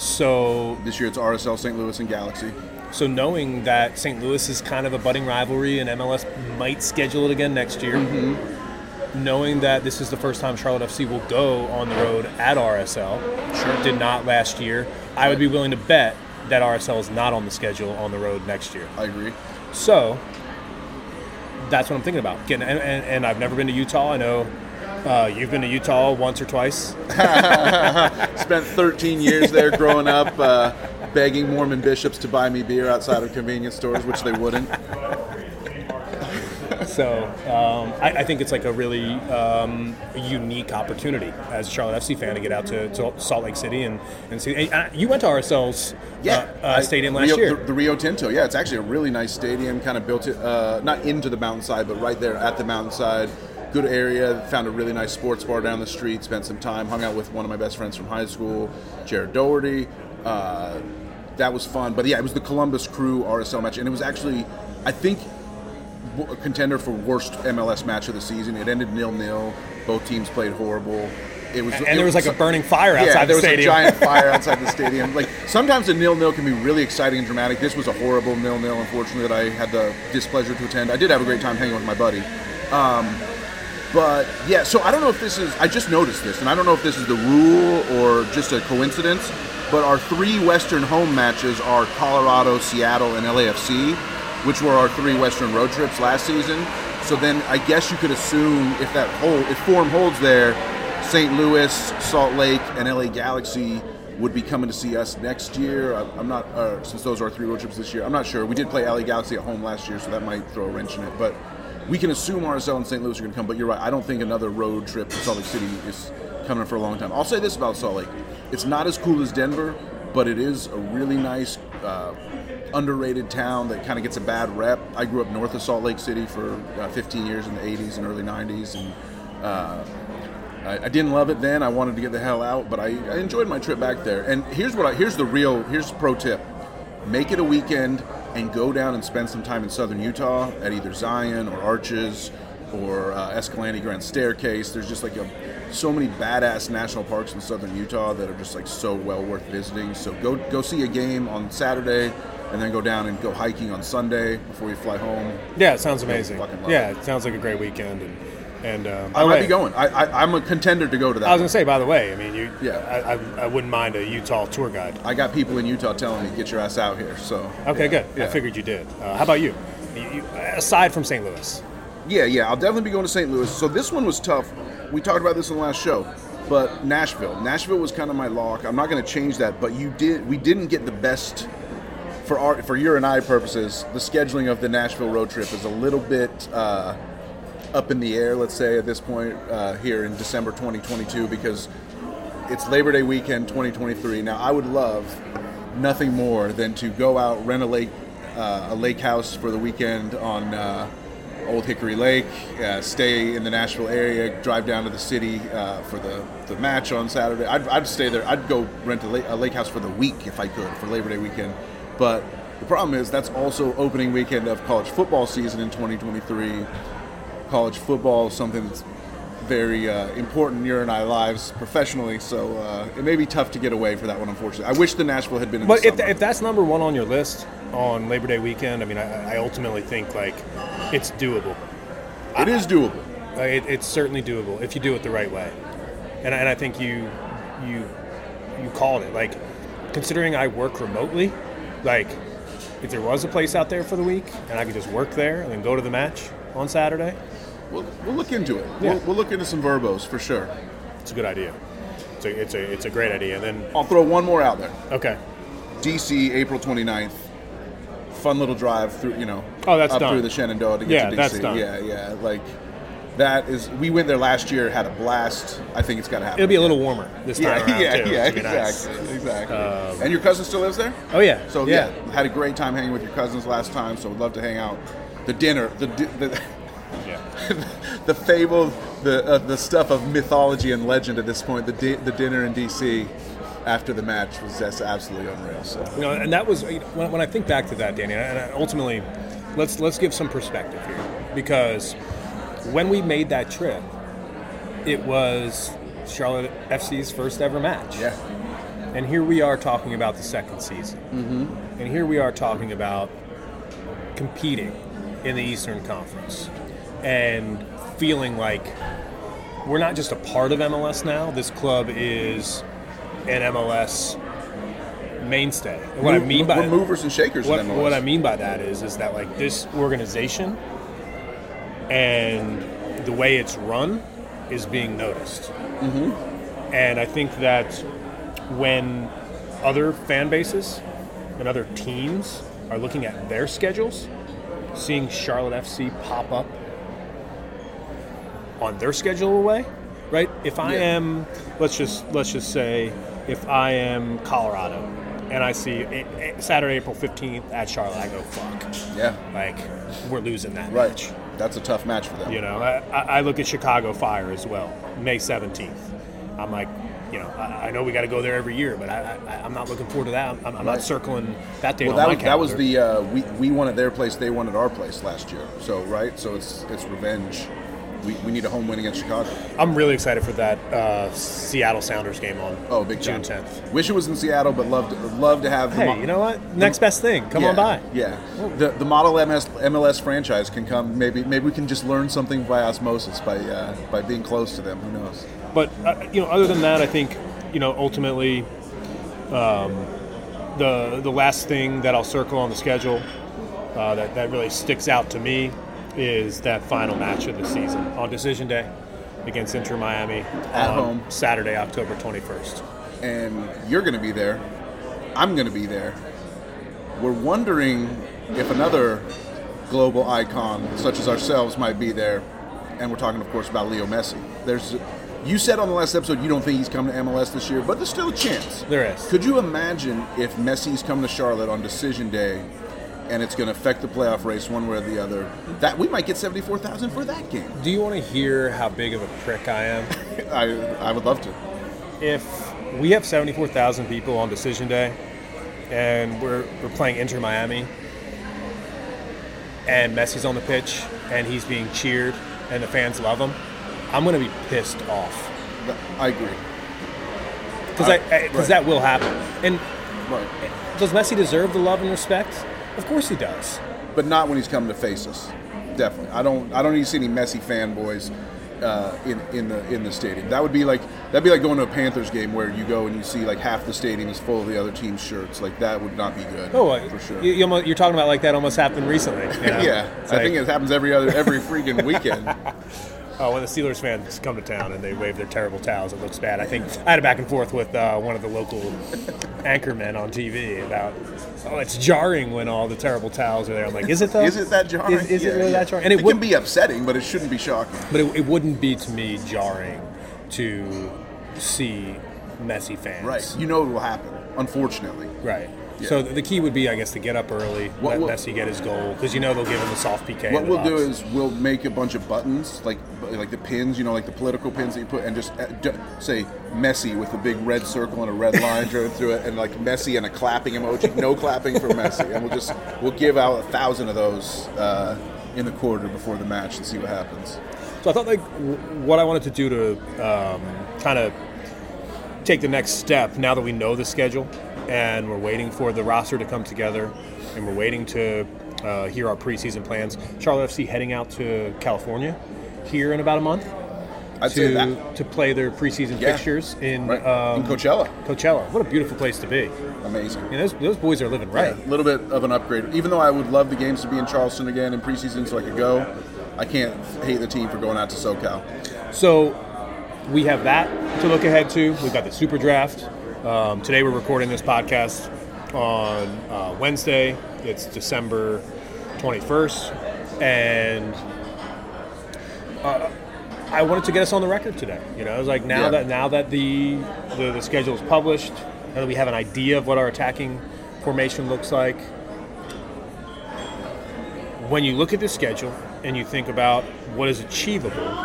[SPEAKER 1] So
[SPEAKER 2] This year it's RSL St. Louis and Galaxy.
[SPEAKER 1] So knowing that St. Louis is kind of a budding rivalry and MLS might schedule it again next year, mm-hmm. knowing that this is the first time Charlotte FC will go on the road at RSL,
[SPEAKER 2] Sure.
[SPEAKER 1] did not last year, I would be willing to bet that RSL is not on the schedule on the road next year.
[SPEAKER 2] I agree.
[SPEAKER 1] So that's what I'm thinking about. Getting, and, and, and I've never been to Utah. I know uh, you've been to Utah once or twice.
[SPEAKER 2] Spent 13 years there growing up, uh, begging Mormon bishops to buy me beer outside of convenience stores, which they wouldn't.
[SPEAKER 1] So um, I, I, think it's like a really um, unique opportunity as a Charlotte FC fan to get out to, to Salt Lake City and, and see. And, uh, you went to RSL's
[SPEAKER 2] yeah,
[SPEAKER 1] uh, uh, stadium last
[SPEAKER 2] Rio,
[SPEAKER 1] year.
[SPEAKER 2] The, the, Rio Tinto, yeah, it's actually a really nice stadium. Kind of built it uh, not into the mountainside, but right there at the mountainside. Good area. Found a really nice sports bar down the street. Spent some time. Hung out with one of my best friends from high school, Jared Doherty. Uh, that was fun. But yeah, it was the Columbus Crew RSL match, and it was actually, I think, a contender for worst MLS match of the season. It ended nil nil. Both teams played horrible. It was,
[SPEAKER 1] and
[SPEAKER 2] it
[SPEAKER 1] there was like a burning fire outside
[SPEAKER 2] yeah, there
[SPEAKER 1] the stadium.
[SPEAKER 2] was a giant fire outside the stadium. Like sometimes a nil nil can be really exciting and dramatic. This was a horrible nil nil. Unfortunately, that I had the displeasure to attend. I did have a great time hanging with my buddy. Um, but yeah, so I don't know if this is. I just noticed this, and I don't know if this is the rule or just a coincidence. But our three Western home matches are Colorado, Seattle, and LAFC which were our three Western road trips last season. So then I guess you could assume if that hold, if form holds there, St. Louis, Salt Lake, and LA Galaxy would be coming to see us next year. I'm not uh, since those are our three road trips this year. I'm not sure. We did play LA Galaxy at home last year, so that might throw a wrench in it. But we can assume RSL and St. Louis are going to come. But you're right. I don't think another road trip to Salt Lake City is coming for a long time. I'll say this about Salt Lake: it's not as cool as Denver, but it is a really nice. Uh, underrated town that kind of gets a bad rep. I grew up north of Salt Lake City for uh, 15 years in the 80s and early 90s, and uh, I, I, didn't love it then. I wanted to get the hell out, but I, I enjoyed my trip back there. And here's what I, here's the real here's the pro tip: make it a weekend and go down and spend some time in southern Utah at either Zion or Arches or uh, Escalante Grand Staircase. There's just like a, so many badass national parks in southern Utah that are just like so well worth visiting. So go go see a game on Saturday and then go down and go hiking on Sunday before you fly home.
[SPEAKER 1] Yeah, it sounds amazing. Yeah, it sounds like a great weekend. And and um,
[SPEAKER 2] I might way, be going. I, I am a contender to go to that.
[SPEAKER 1] I was gonna say, by the way, I mean, you.
[SPEAKER 2] Yeah.
[SPEAKER 1] I, I, I, wouldn't mind a Utah tour guide.
[SPEAKER 2] I got people in Utah telling me get your ass out here. So.
[SPEAKER 1] Okay, yeah, good. Yeah. I figured you did. Uh, how about you? You, you? Aside from St. Louis.
[SPEAKER 2] Yeah, yeah, I'll definitely be going to St. Louis. So this one was tough. We talked about this in the last show, but Nashville. Nashville was kind of my lock. I'm not going to change that, but you did. We didn't get the best for our for your and I purposes, the scheduling of the Nashville road trip is a little bit uh, up in the air. Let's say at this point uh, here in December 2022 because it's Labor Day weekend 2023. Now I would love nothing more than to go out rent a lake uh, a lake house for the weekend on. Uh, Old Hickory Lake, uh, stay in the Nashville area, drive down to the city uh, for the, the match on Saturday. I'd, I'd stay there. I'd go rent a lake, a lake house for the week if I could for Labor Day weekend. But the problem is that's also opening weekend of college football season in 2023. College football is something that's very uh, important in your and I lives professionally, so uh, it may be tough to get away for that one. Unfortunately, I wish the Nashville had been.
[SPEAKER 1] but if, if that's number one on your list on Labor Day weekend, I mean, I, I ultimately think like it's doable.
[SPEAKER 2] It I, is doable.
[SPEAKER 1] It, it's certainly doable if you do it the right way, and, and I think you you you called it. Like considering I work remotely, like, if there was a place out there for the week and I could just work there and then go to the match on Saturday,
[SPEAKER 2] we'll, we'll look into it. Yeah. We'll, we'll look into some VRBOs for sure.
[SPEAKER 1] It's a good idea. It's a, it's a, it's a great idea. And then
[SPEAKER 2] I'll throw one more out there.
[SPEAKER 1] Okay.
[SPEAKER 2] DC, April 29th. Fun little drive through, you know,
[SPEAKER 1] oh, that's
[SPEAKER 2] up
[SPEAKER 1] done.
[SPEAKER 2] through the Shenandoah to get
[SPEAKER 1] yeah,
[SPEAKER 2] to DC.
[SPEAKER 1] That's done.
[SPEAKER 2] Yeah, yeah. Like, that is we went there last year had a blast i think it's got to happen
[SPEAKER 1] it'll be a little warmer this time
[SPEAKER 2] yeah
[SPEAKER 1] around
[SPEAKER 2] yeah
[SPEAKER 1] too,
[SPEAKER 2] yeah exactly
[SPEAKER 1] nice.
[SPEAKER 2] exactly um, and your cousin still lives there
[SPEAKER 1] oh yeah
[SPEAKER 2] so yeah. yeah. had a great time hanging with your cousins last time so would love to hang out the dinner the the yeah. the fable the uh, the stuff of mythology and legend at this point the di- the dinner in dc after the match was just absolutely unreal so
[SPEAKER 1] you know and that was when, when i think back to that danny and ultimately let's let's give some perspective here because when we made that trip, it was Charlotte FC's first ever match.
[SPEAKER 2] Yeah.
[SPEAKER 1] And here we are talking about the second season.
[SPEAKER 2] Mm-hmm.
[SPEAKER 1] And here we are talking about competing in the Eastern Conference and feeling like we're not just a part of MLS now. This club is an MLS mainstay. And what I mean by
[SPEAKER 2] we're movers and shakers
[SPEAKER 1] what, what I mean by that is is that like this organization and the way it's run is being noticed. Mm-hmm. And I think that when other fan bases and other teams are looking at their schedules, seeing Charlotte FC pop up on their schedule away, right? If I
[SPEAKER 2] Yeah.
[SPEAKER 1] am, let's just let's just say, if I am Colorado, and I see Saturday, April fifteenth at Charlotte, I go fuck,
[SPEAKER 2] Yeah,
[SPEAKER 1] like we're losing that
[SPEAKER 2] right.
[SPEAKER 1] match.
[SPEAKER 2] That's a tough match for them.
[SPEAKER 1] You know, I, I look at Chicago Fire as well, May seventeenth. I'm like, you know, I, I know we got to go there every year, but I, I, I'm not looking forward to that. I'm, I'm
[SPEAKER 2] Right.
[SPEAKER 1] not circling that date
[SPEAKER 2] Well, that was, that was the uh, we we wanted their place, they wanted our place last year. So right, so it's it's revenge. We, we need a home win against Chicago.
[SPEAKER 1] I'm really excited for that uh, Seattle Sounders game on
[SPEAKER 2] Oh, big
[SPEAKER 1] June
[SPEAKER 2] time.
[SPEAKER 1] 10th.
[SPEAKER 2] Wish it was in Seattle, but love to, love to have.
[SPEAKER 1] Hey,
[SPEAKER 2] mo-
[SPEAKER 1] you know what? Next best thing. Come
[SPEAKER 2] yeah,
[SPEAKER 1] on by.
[SPEAKER 2] Yeah, the the model MS, MLS franchise can come. Maybe maybe we can just learn something by osmosis by uh, by being close to them. Who knows?
[SPEAKER 1] But uh, you know, other than that, I think you know ultimately, um, the the last thing that I'll circle on the schedule uh, that that really sticks out to me is that final match of the season on decision day against Inter Miami
[SPEAKER 2] At home.
[SPEAKER 1] Saturday, October twenty first.
[SPEAKER 2] and you're going to be there. I'm going to be there. We're wondering if another global icon, such as ourselves, might be there. And we're talking, of course, about Leo Messi. There's, you said on the last episode you don't think he's coming to MLS this year, but there's still a chance.
[SPEAKER 1] There is.
[SPEAKER 2] Could you imagine if Messi's coming to Charlotte on decision day, and it's going to affect the playoff race one way or the other? That we might get seventy-four thousand for that game.
[SPEAKER 1] Do you want to hear how big of a prick I am?
[SPEAKER 2] I I would love to.
[SPEAKER 1] if we have 74,000 people on decision day and we're, we're playing Inter Miami and Messi's on the pitch and he's being cheered and the fans love him, I'm going to be pissed off
[SPEAKER 2] I agree.
[SPEAKER 1] because
[SPEAKER 2] I-
[SPEAKER 1] I, because
[SPEAKER 2] right.
[SPEAKER 1] that will happen. And
[SPEAKER 2] Right.
[SPEAKER 1] does Messi deserve the love and respect? Of course he does.
[SPEAKER 2] but not when he's coming to face us. Definitely, I don't. I don't need to see any Messi fanboys uh, in in the in the stadium. That would be like that'd be like going to a Panthers game where you go and you see like half the stadium is full of the other team's shirts. Like that would not be good.
[SPEAKER 1] Oh, uh,
[SPEAKER 2] for sure.
[SPEAKER 1] You, you're talking about like that almost happened recently. you know?
[SPEAKER 2] yeah,
[SPEAKER 1] It's
[SPEAKER 2] I
[SPEAKER 1] like-
[SPEAKER 2] think it happens every other every freaking weekend.
[SPEAKER 1] Oh, when the Steelers fans come to town and they wave their terrible towels, it looks bad. I think I had a back and forth with uh, one of the local anchormen on TV about, oh, it's jarring when all the terrible towels are there. I'm like, is it though?
[SPEAKER 2] Is it that jarring?
[SPEAKER 1] Is, is
[SPEAKER 2] Yeah,
[SPEAKER 1] it really
[SPEAKER 2] yeah.
[SPEAKER 1] that jarring? And
[SPEAKER 2] it
[SPEAKER 1] it,
[SPEAKER 2] can be upsetting, but it shouldn't be shocking.
[SPEAKER 1] but it, it wouldn't be to me jarring to see Messi fans.
[SPEAKER 2] Right. You know it will happen. Unfortunately.
[SPEAKER 1] Right.
[SPEAKER 2] Yeah.
[SPEAKER 1] So the key would be, I guess, to get up early,
[SPEAKER 2] What
[SPEAKER 1] let
[SPEAKER 2] will-
[SPEAKER 1] Messi get his goal, because you know they'll give him a soft PK.
[SPEAKER 2] What we'll do is we'll make a bunch of buttons, like like the pins, you know, like the political pins that you put, and just uh, say Messi with a big red circle and a red line driven through it, and like Messi and a clapping emoji. No clapping for Messi, and we'll just we'll give out a thousand of those uh, in the quarter before the match and see what happens.
[SPEAKER 1] So I thought like what I wanted to do to um, kind of take the next step now that we know the schedule and we're waiting for the roster to come together and we're waiting to uh, hear our preseason plans. Charlotte FC heading out to California here in about a month
[SPEAKER 2] I'd say
[SPEAKER 1] to
[SPEAKER 2] that
[SPEAKER 1] to play their preseason
[SPEAKER 2] Yeah.
[SPEAKER 1] fixtures in
[SPEAKER 2] right
[SPEAKER 1] um,
[SPEAKER 2] in Coachella,
[SPEAKER 1] Coachella. What a beautiful place to be.
[SPEAKER 2] amazing.
[SPEAKER 1] Mean, those, those boys are living right.
[SPEAKER 2] A little bit of an upgrade. Even though I would love the games to be in Charleston again in preseason, so I could go. I can't hate the team for going out to SoCal.
[SPEAKER 1] So we have that to look ahead to. We've got the super draft. Um, today we're recording this podcast on uh, Wednesday. It's December 21st. And uh, I wanted to get us on the record today. You know, I was like, now
[SPEAKER 2] Yeah.
[SPEAKER 1] that now that the, the the schedule is published, now that we have an idea of what our attacking formation looks like, when you look at the schedule and you think about what is achievable,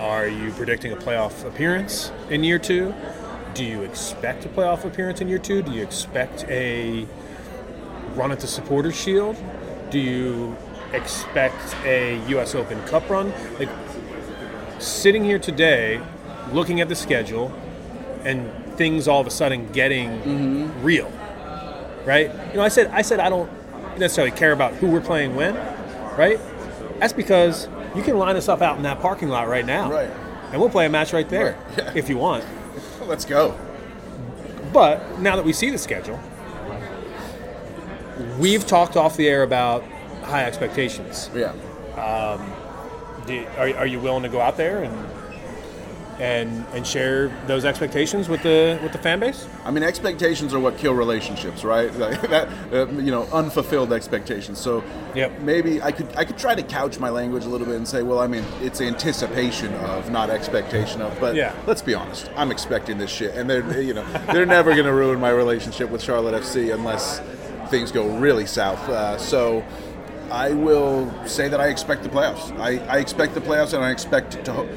[SPEAKER 1] are you predicting a playoff appearance in year two? Do you expect a playoff appearance in year two? Do you expect a run at the Supporters Shield? Do you expect a U.S. Open Cup run? Like sitting here today, looking at the schedule, and things all of a sudden getting mm-hmm. real, right? You know, I said I said I don't necessarily care about who we're playing when, right? That's because you can line us up out in that parking lot right now,
[SPEAKER 2] Right.
[SPEAKER 1] And we'll play a match right there
[SPEAKER 2] Right, yeah.
[SPEAKER 1] if you want.
[SPEAKER 2] Let's go.
[SPEAKER 1] but now that we see the schedule, we've talked off the air about high expectations.
[SPEAKER 2] Yeah.
[SPEAKER 1] Um, do, are, are you willing to go out there and and and share those expectations with the with the fan base?
[SPEAKER 2] I mean, expectations are what kill relationships, right? Like that, uh, you know, unfulfilled expectations. So
[SPEAKER 1] Yep.
[SPEAKER 2] maybe I could I could try to couch my language a little bit and say, well, I mean, it's anticipation of, not expectation of. But
[SPEAKER 1] Yeah.
[SPEAKER 2] let's be honest, I'm expecting this shit, and they're you know they're never going to ruin my relationship with Charlotte FC unless things go really south. Uh, so. I will say that I expect the playoffs. I, I expect the playoffs, and I expect to. Ho-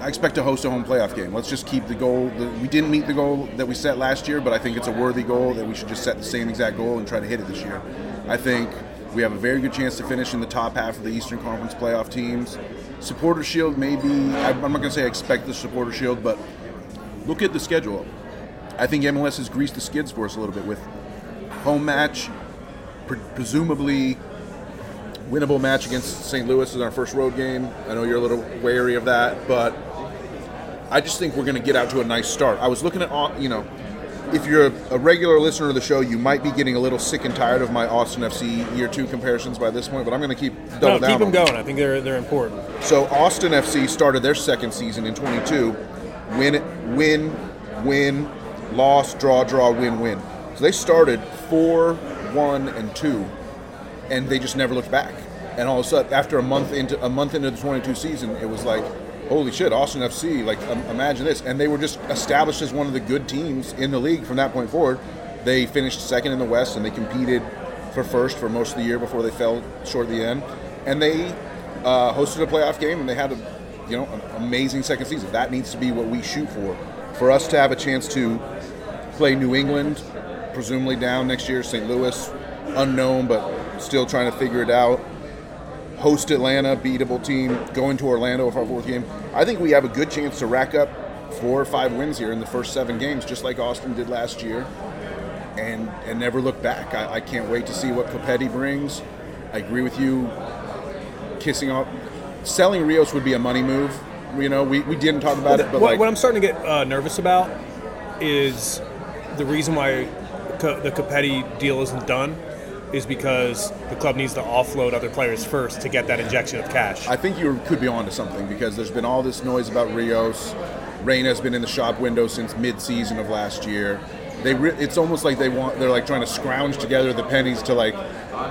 [SPEAKER 2] I expect to host a home playoff game. Let's just keep the goal. The, we didn't meet the goal that we set last year, but I think it's a worthy goal that we should just set the same exact goal and try to hit it this year. I think we have a very good chance to finish in the top half of the Eastern Conference playoff teams. Supporter Shield, maybe. I'm not going to say I expect the Supporter Shield, but look at the schedule. I think MLS has greased the skids for us a little bit with home match, pre- presumably winnable match against St. Louis in our first road game. I know you're a little wary of that, but I just think we're going to get out to a nice start. I was looking at, Au- you know, if you're a, regular listener of the show, you might be getting a little sick and tired of my Austin FC year two comparisons by this point, but I'm going to keep double
[SPEAKER 1] no,
[SPEAKER 2] down.
[SPEAKER 1] keep them going. I think they're they're important.
[SPEAKER 2] so Austin FC started their second season in 22, win, win, win, loss, draw, draw, win, win. So they started four, one, and two, and they just never looked back. And all of a sudden, after a month into a month into the 22 season, it was like, holy shit, Austin FC! Like, um, imagine this. And they were just established as one of the good teams in the league from that point forward. They finished second in the West, and they competed for first for most of the year before they fell short at the end. And they uh, hosted a playoff game, and they had a you know an amazing second season. That needs to be what we shoot for. For us to have a chance to play New England, presumably down next year, St. Louis, unknown, but still trying to figure it out. Host Atlanta, beatable team, going to Orlando for our fourth game. I think we have a good chance to rack up four or five wins here in the first seven games, just like Austin did last year, and and never look back. I, I can't wait to see what Copetti brings. I agree with you. Kissing off, selling Rios would be a money move. You know, we, we didn't talk about it, but
[SPEAKER 1] what,
[SPEAKER 2] like,
[SPEAKER 1] what I'm starting to get uh, nervous about is the reason why the Copetti deal isn't done is because the club needs to offload other players first to get that injection of cash.
[SPEAKER 2] I think you could be onto something because there's been all this noise about Rios. Reyna's been in the shop window since mid-season of last year. They re- it's almost like they want they're like trying to scrounge together the pennies to like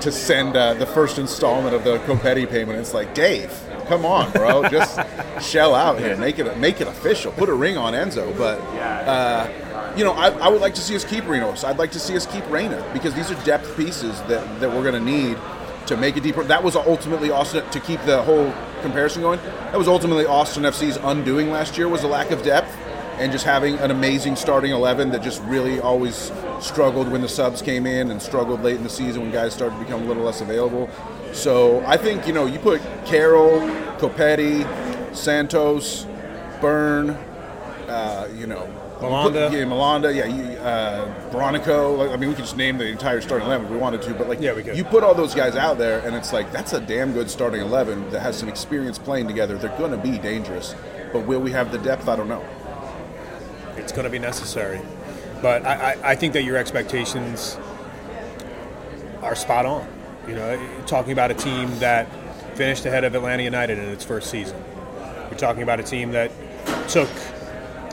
[SPEAKER 2] to send uh, the first installment of the Copetti payment. It's like Dave, come on, bro, just shell out here, make it make it official, put a ring on Enzo. But uh, you know, I, I would like to see us keep Renos. I'd like to see us keep Reyna because these are depth pieces that, that we're going to need to make it deeper. That was ultimately Austin to keep the whole comparison going. That was ultimately Austin FC's undoing last year was a lack of depth and just having an amazing starting eleven that just really always struggled when the subs came in and struggled late in the season when guys started to become a little less available. So I think you know you put Carroll, Copetti, Santos, Byrne, uh, you know.
[SPEAKER 1] Malanda.
[SPEAKER 2] yeah, Malanda, yeah, you, uh, Bronico. Like, I mean, we could just name the entire starting eleven if we wanted to, but like,
[SPEAKER 1] Yeah, we could.
[SPEAKER 2] you put all those guys out there, and it's like that's a damn good starting eleven that has some experience playing together. They're going to be dangerous, but will we have the depth? I don't know.
[SPEAKER 1] it's going to be necessary. But I, I, I think that your expectations are spot on. You know, talking about a team that finished ahead of Atlanta United in its first season. You're talking about a team that took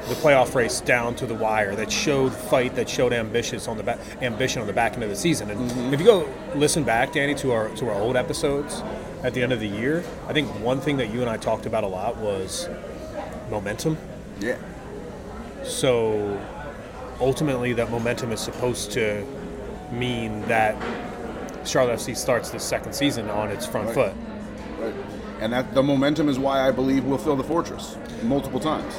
[SPEAKER 1] the playoff race down to the wire, that showed fight, that showed ambitious on the back, ambition on the back end of the season. And mm-hmm. if you go listen back, Danny, to our to our old episodes at the end of the year, I think one thing that you and I talked about a lot was momentum.
[SPEAKER 2] Yeah,
[SPEAKER 1] So ultimately, that momentum is supposed to mean that Charlotte FC starts the second season on its front
[SPEAKER 2] Right.
[SPEAKER 1] foot.
[SPEAKER 2] right. And that the momentum is why I believe we'll fill the fortress multiple times.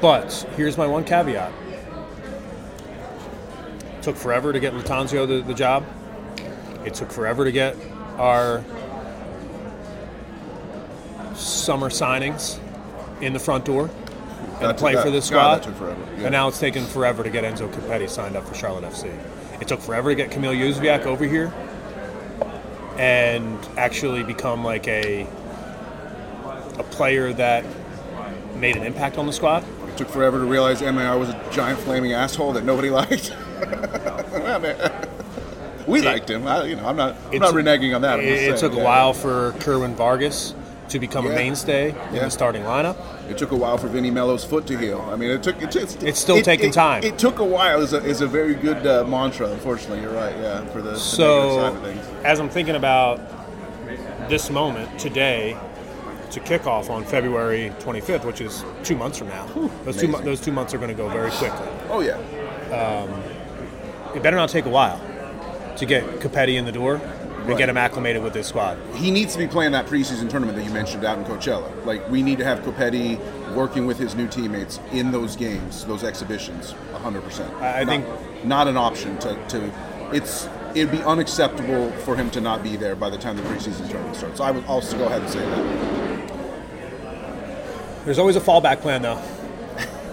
[SPEAKER 1] But here's my one caveat. It took forever to get Lattanzio the, the job. It took forever to get our summer signings in the front door and
[SPEAKER 2] That
[SPEAKER 1] play for this squad.
[SPEAKER 2] God, that took forever, yeah.
[SPEAKER 1] And now it's taken forever to get Enzo Copetti signed up for Charlotte FC. It took forever to get Kamil Jóźwiak over here and actually become like a a player that made an impact on the squad.
[SPEAKER 2] Took forever to realize MAR was a giant flaming asshole that nobody liked. we liked him. I, you know, I'm not. I'm not reneging on that.
[SPEAKER 1] It, it took a while for Kerwin Vargas to become a
[SPEAKER 2] Yeah.
[SPEAKER 1] mainstay in
[SPEAKER 2] Yeah.
[SPEAKER 1] the starting lineup.
[SPEAKER 2] It took a while for Vinny Mello's foot to heal. I mean, it took. It, it's,
[SPEAKER 1] It's still
[SPEAKER 2] it-
[SPEAKER 1] taking
[SPEAKER 2] it-
[SPEAKER 1] time.
[SPEAKER 2] It took a while. Is a, is a very good uh, mantra. Unfortunately, you're right. Yeah, for the, the
[SPEAKER 1] So,
[SPEAKER 2] side of things.
[SPEAKER 1] as I'm thinking about this moment today to kick off on February 25th, which is two months from now, those two, those two months are going to go very quickly.
[SPEAKER 2] Oh yeah.
[SPEAKER 1] Um, it better not take a while to get Copetti in the door and
[SPEAKER 2] Right.
[SPEAKER 1] get him acclimated with this squad.
[SPEAKER 2] he needs to be playing that preseason tournament that you mentioned out in Coachella. Like we need to have Copetti working with his new teammates in those games, those exhibitions, 100. percent
[SPEAKER 1] I- I think-
[SPEAKER 2] not an option to, to. It's it'd be unacceptable for him to not be there by the time the preseason tournament starts. So I would also go ahead and say that.
[SPEAKER 1] There's always a fallback plan, though.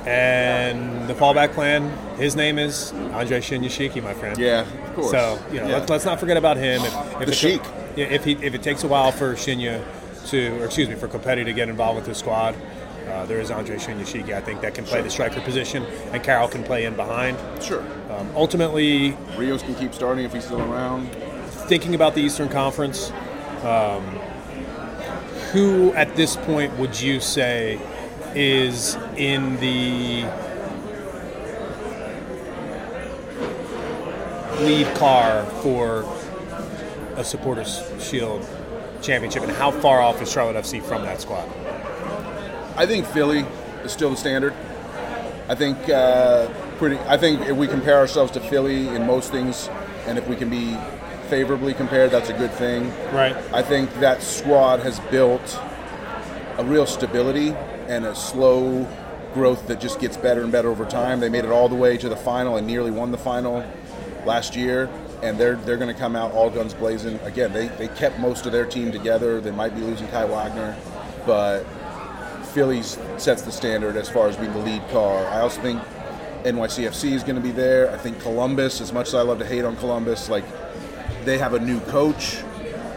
[SPEAKER 1] And the fallback plan, his name is Andre Shinyashiki, my friend.
[SPEAKER 2] Yeah, of course.
[SPEAKER 1] So you know,
[SPEAKER 2] Yeah.
[SPEAKER 1] let's, let's not forget about him. If, if
[SPEAKER 2] The
[SPEAKER 1] it
[SPEAKER 2] Sheik.
[SPEAKER 1] yeah, if he if it takes a while for Shinya to, or excuse me, for Copetti to get involved with the squad, uh, there is Andre Shinyashiki. I think that can play the striker position, and Carroll can play in behind.
[SPEAKER 2] Sure.
[SPEAKER 1] Um, ultimately,
[SPEAKER 2] Rios can keep starting if he's still around.
[SPEAKER 1] thinking about the Eastern Conference, um, who at this point would you say is in the lead car for a Supporters Shield championship, and how far off is Charlotte FC from that squad?
[SPEAKER 2] I think Philly is still the standard. I think uh, pretty. I think if we compare ourselves to Philly in most things, and if we can be favorably compared, that's a good thing.
[SPEAKER 1] Right.
[SPEAKER 2] I think that squad has built a real stability and a slow growth that just gets better and better over time. They made it all the way to the final and nearly won the final last year, and they're they're going to come out all guns blazing. Again, they, they kept most of their team together. They might be losing Kai Wagner, but Phillies sets the standard as far as being the lead car. I also think NYCFC is going to be there. I think Columbus, as much as I love to hate on Columbus, like they have a new coach.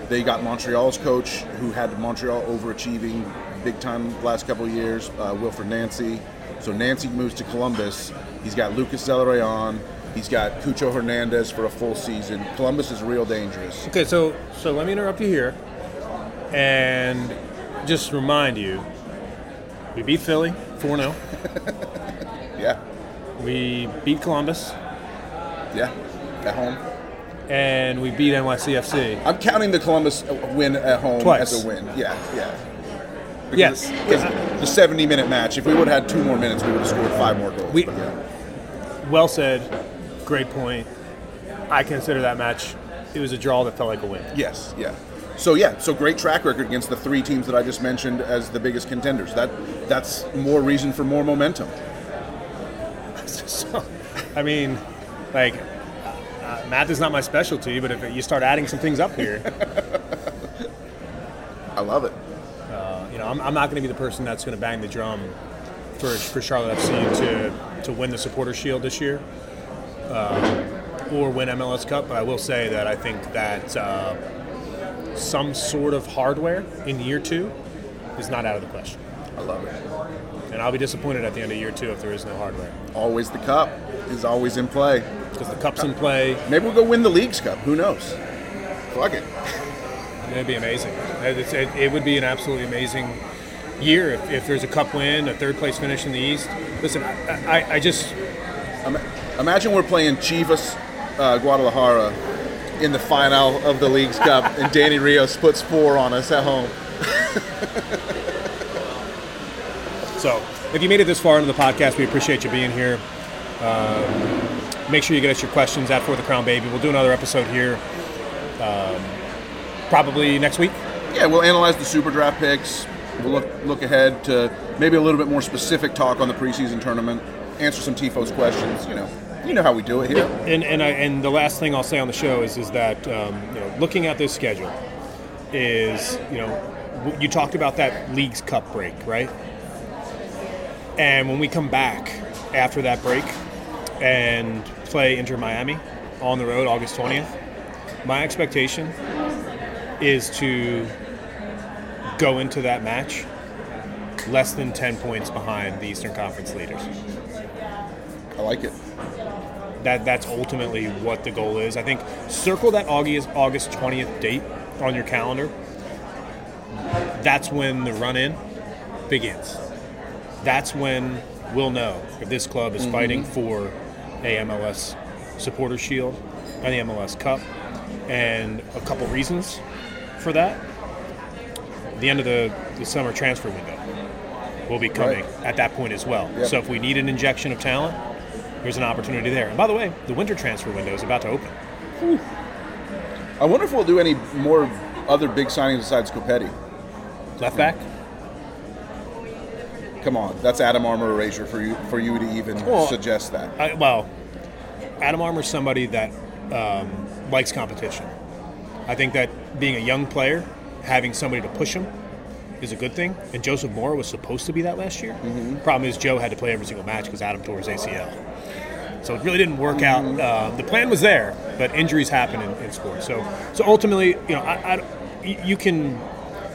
[SPEAKER 2] They got Montreal's coach, who had Montreal overachieving big time last couple of years, uh, Wilfried Nancy. So Nancy moves to Columbus. He's got Lucas Zelarayan. He's got Cucho Hernandez for a full season. Columbus is real dangerous.
[SPEAKER 1] Okay, so so let me interrupt you here, and just remind you, we beat Philly four 0
[SPEAKER 2] Yeah,
[SPEAKER 1] We beat Columbus,
[SPEAKER 2] yeah, at home.
[SPEAKER 1] And we beat NYCFC.
[SPEAKER 2] I'm counting the Columbus win at home
[SPEAKER 1] Twice.
[SPEAKER 2] as a win. Yeah, yeah.
[SPEAKER 1] Yes.
[SPEAKER 2] Because the 70 minute match, if we would have had two more minutes, we would have scored five more goals.
[SPEAKER 1] We-
[SPEAKER 2] yeah.
[SPEAKER 1] Well said. Great point. I consider that match. It was a draw that felt like a win.
[SPEAKER 2] Yes, yeah. So yeah, so great track record against the three teams that I just mentioned as the biggest contenders. That that's more reason for more momentum.
[SPEAKER 1] so, I mean, like, uh, math is not my specialty, but if you start adding some things up here,
[SPEAKER 2] I love it.
[SPEAKER 1] uh, you know, I'm, I'm not going to be the person that's going to bang the drum for for Charlotte FC to to win the Supporter Shield this year. Uh, or win MLS Cup, but I will say that I think that uh, some sort of hardware in year two is not out of the question.
[SPEAKER 2] I love it.
[SPEAKER 1] And I'll be disappointed at the end of year two if there is no hardware.
[SPEAKER 2] Always the cup is always in play.
[SPEAKER 1] Because the cup's in play,
[SPEAKER 2] Maybe we'll go win the Leagues Cup. Who knows? Fuck it.
[SPEAKER 1] it'd be amazing. It, it would be an absolutely amazing year if, if there's a cup win, a third place finish in the East. Listen, I, I, I just,
[SPEAKER 2] Imagine we're playing Chivas uh, Guadalajara in the final of the Leagues Cup, and Danny Rios puts four on us at home.
[SPEAKER 1] so if you made it this far into the podcast, we appreciate you being here. Um, make sure you get us your questions at For the Crown Baby. We'll do another episode here um, probably next week.
[SPEAKER 2] Yeah, we'll analyze the super draft picks. We'll look look ahead to maybe a little bit more specific talk on the preseason tournament. Answer some Tifos questions. You know, you know how we do it here.
[SPEAKER 1] And and, I, and the last thing I'll say on the show is is that um, you know looking at this schedule is you know you talked about that Leagues Cup break right, and when we come back after that break and play Inter Miami on the road August twentieth, my expectation is to go into that match less than 10 points behind the Eastern Conference leaders.
[SPEAKER 2] I like it.
[SPEAKER 1] That that's ultimately what the goal is. I think circle that August August 20th date on your calendar. That's when the run in begins. That's when we'll know if this club is fighting mm-hmm. for a MLS supporter shield and the MLS Cup. And a couple reasons for that. The end of the, the summer transfer window will be coming
[SPEAKER 2] Right.
[SPEAKER 1] at that point as well.
[SPEAKER 2] Yep.
[SPEAKER 1] So if we need an injection of talent, there's an opportunity there. And by the way, the winter transfer window is about to open.
[SPEAKER 2] I wonder if we'll do any more other big signings besides Copetti.
[SPEAKER 1] Left back?
[SPEAKER 2] Come on, that's Adam Armour erasure for you for you to even
[SPEAKER 1] Well,
[SPEAKER 2] suggest that.
[SPEAKER 1] I, well, Adam Armour's somebody that um, likes competition. I think that being a young player, having somebody to push him is a good thing. And Joseph Mora was supposed to be that last year. Problem is, Joe had to play every single match because Adam tore his ACL. So it really didn't work out. Uh, the plan was there, but injuries happen in, in sports. So, so ultimately, you know, I, I- you you can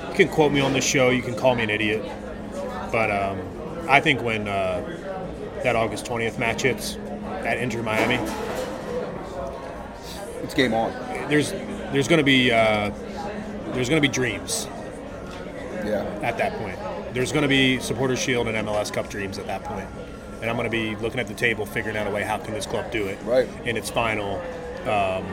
[SPEAKER 1] you can quote me on this show. You can call me an idiot, but um, I think when uh, that August twentieth match hits at Inter Miami,
[SPEAKER 2] It's game on.
[SPEAKER 1] there's there's going to be uh, there's going to be dreams
[SPEAKER 2] Yeah.
[SPEAKER 1] at that point. There's going to be supporter shield and MLS Cup dreams at that point. point, and I'm going to be looking at the table, figuring out a way how can this club do it
[SPEAKER 2] Right.
[SPEAKER 1] in its final um,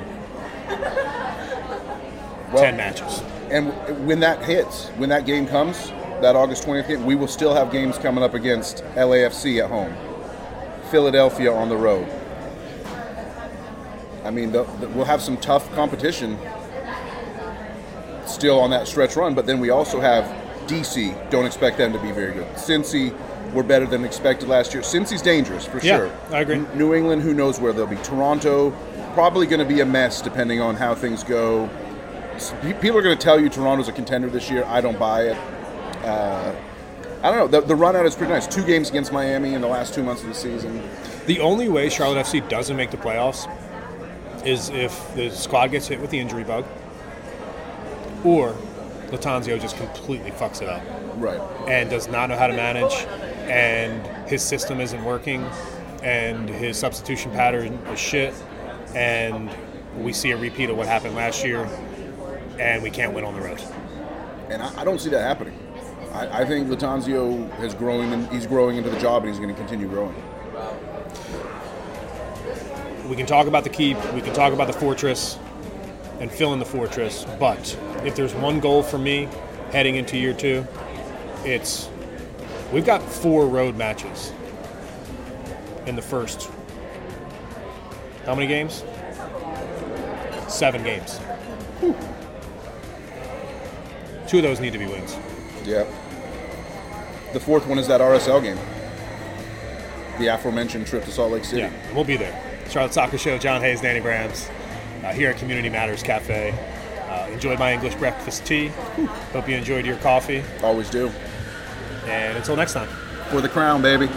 [SPEAKER 2] Well,
[SPEAKER 1] ten matches.
[SPEAKER 2] And when that hits, when that game comes, that August 20th game, we will still have games coming up against LAFC at home, Philadelphia on the road. I mean, the, the, we'll have some tough competition still on that stretch run, but then we also have DC. Don't expect them to be very good. Cincy were better than expected last year. Cincy's dangerous for
[SPEAKER 1] Yeah,
[SPEAKER 2] sure.
[SPEAKER 1] I agree.
[SPEAKER 2] N- New England, who knows where they'll be. Toronto, probably going to be a mess depending on how things go. People are going to tell you Toronto's a contender this year. I don't buy it. Uh, I don't know. The, the run out is pretty nice. Two games against Miami in the last two months of the season.
[SPEAKER 1] The only way Charlotte FC doesn't make the playoffs is if the squad gets hit with the injury bug, or Lattanzio just completely fucks it up.
[SPEAKER 2] Right.
[SPEAKER 1] and does not know how to manage, and his system isn't working, and his substitution pattern is shit, and we see a repeat of what happened last year, and we can't win on the road.
[SPEAKER 2] And I, I don't see that happening. I, I think Lattanzio has growing. And he's growing into the job, and he's going to continue growing.
[SPEAKER 1] We can talk about the keep, we can talk about the fortress, and fill in the fortress, but if there's one goal for me heading into year two, it's we've got four road matches in the first. How many games? Seven games. Two of those need to be wins.
[SPEAKER 2] Yeah. The fourth one is that RSL game. The aforementioned trip to Salt Lake City.
[SPEAKER 1] Yeah, we'll be there. Charlotte Soccer Show, John Hayes, Danny Brams, uh, here at Community Matters Cafe. Uh, enjoyed my English breakfast tea. Hope you enjoyed your coffee.
[SPEAKER 2] Always do.
[SPEAKER 1] And until next time.
[SPEAKER 2] For the crown, baby.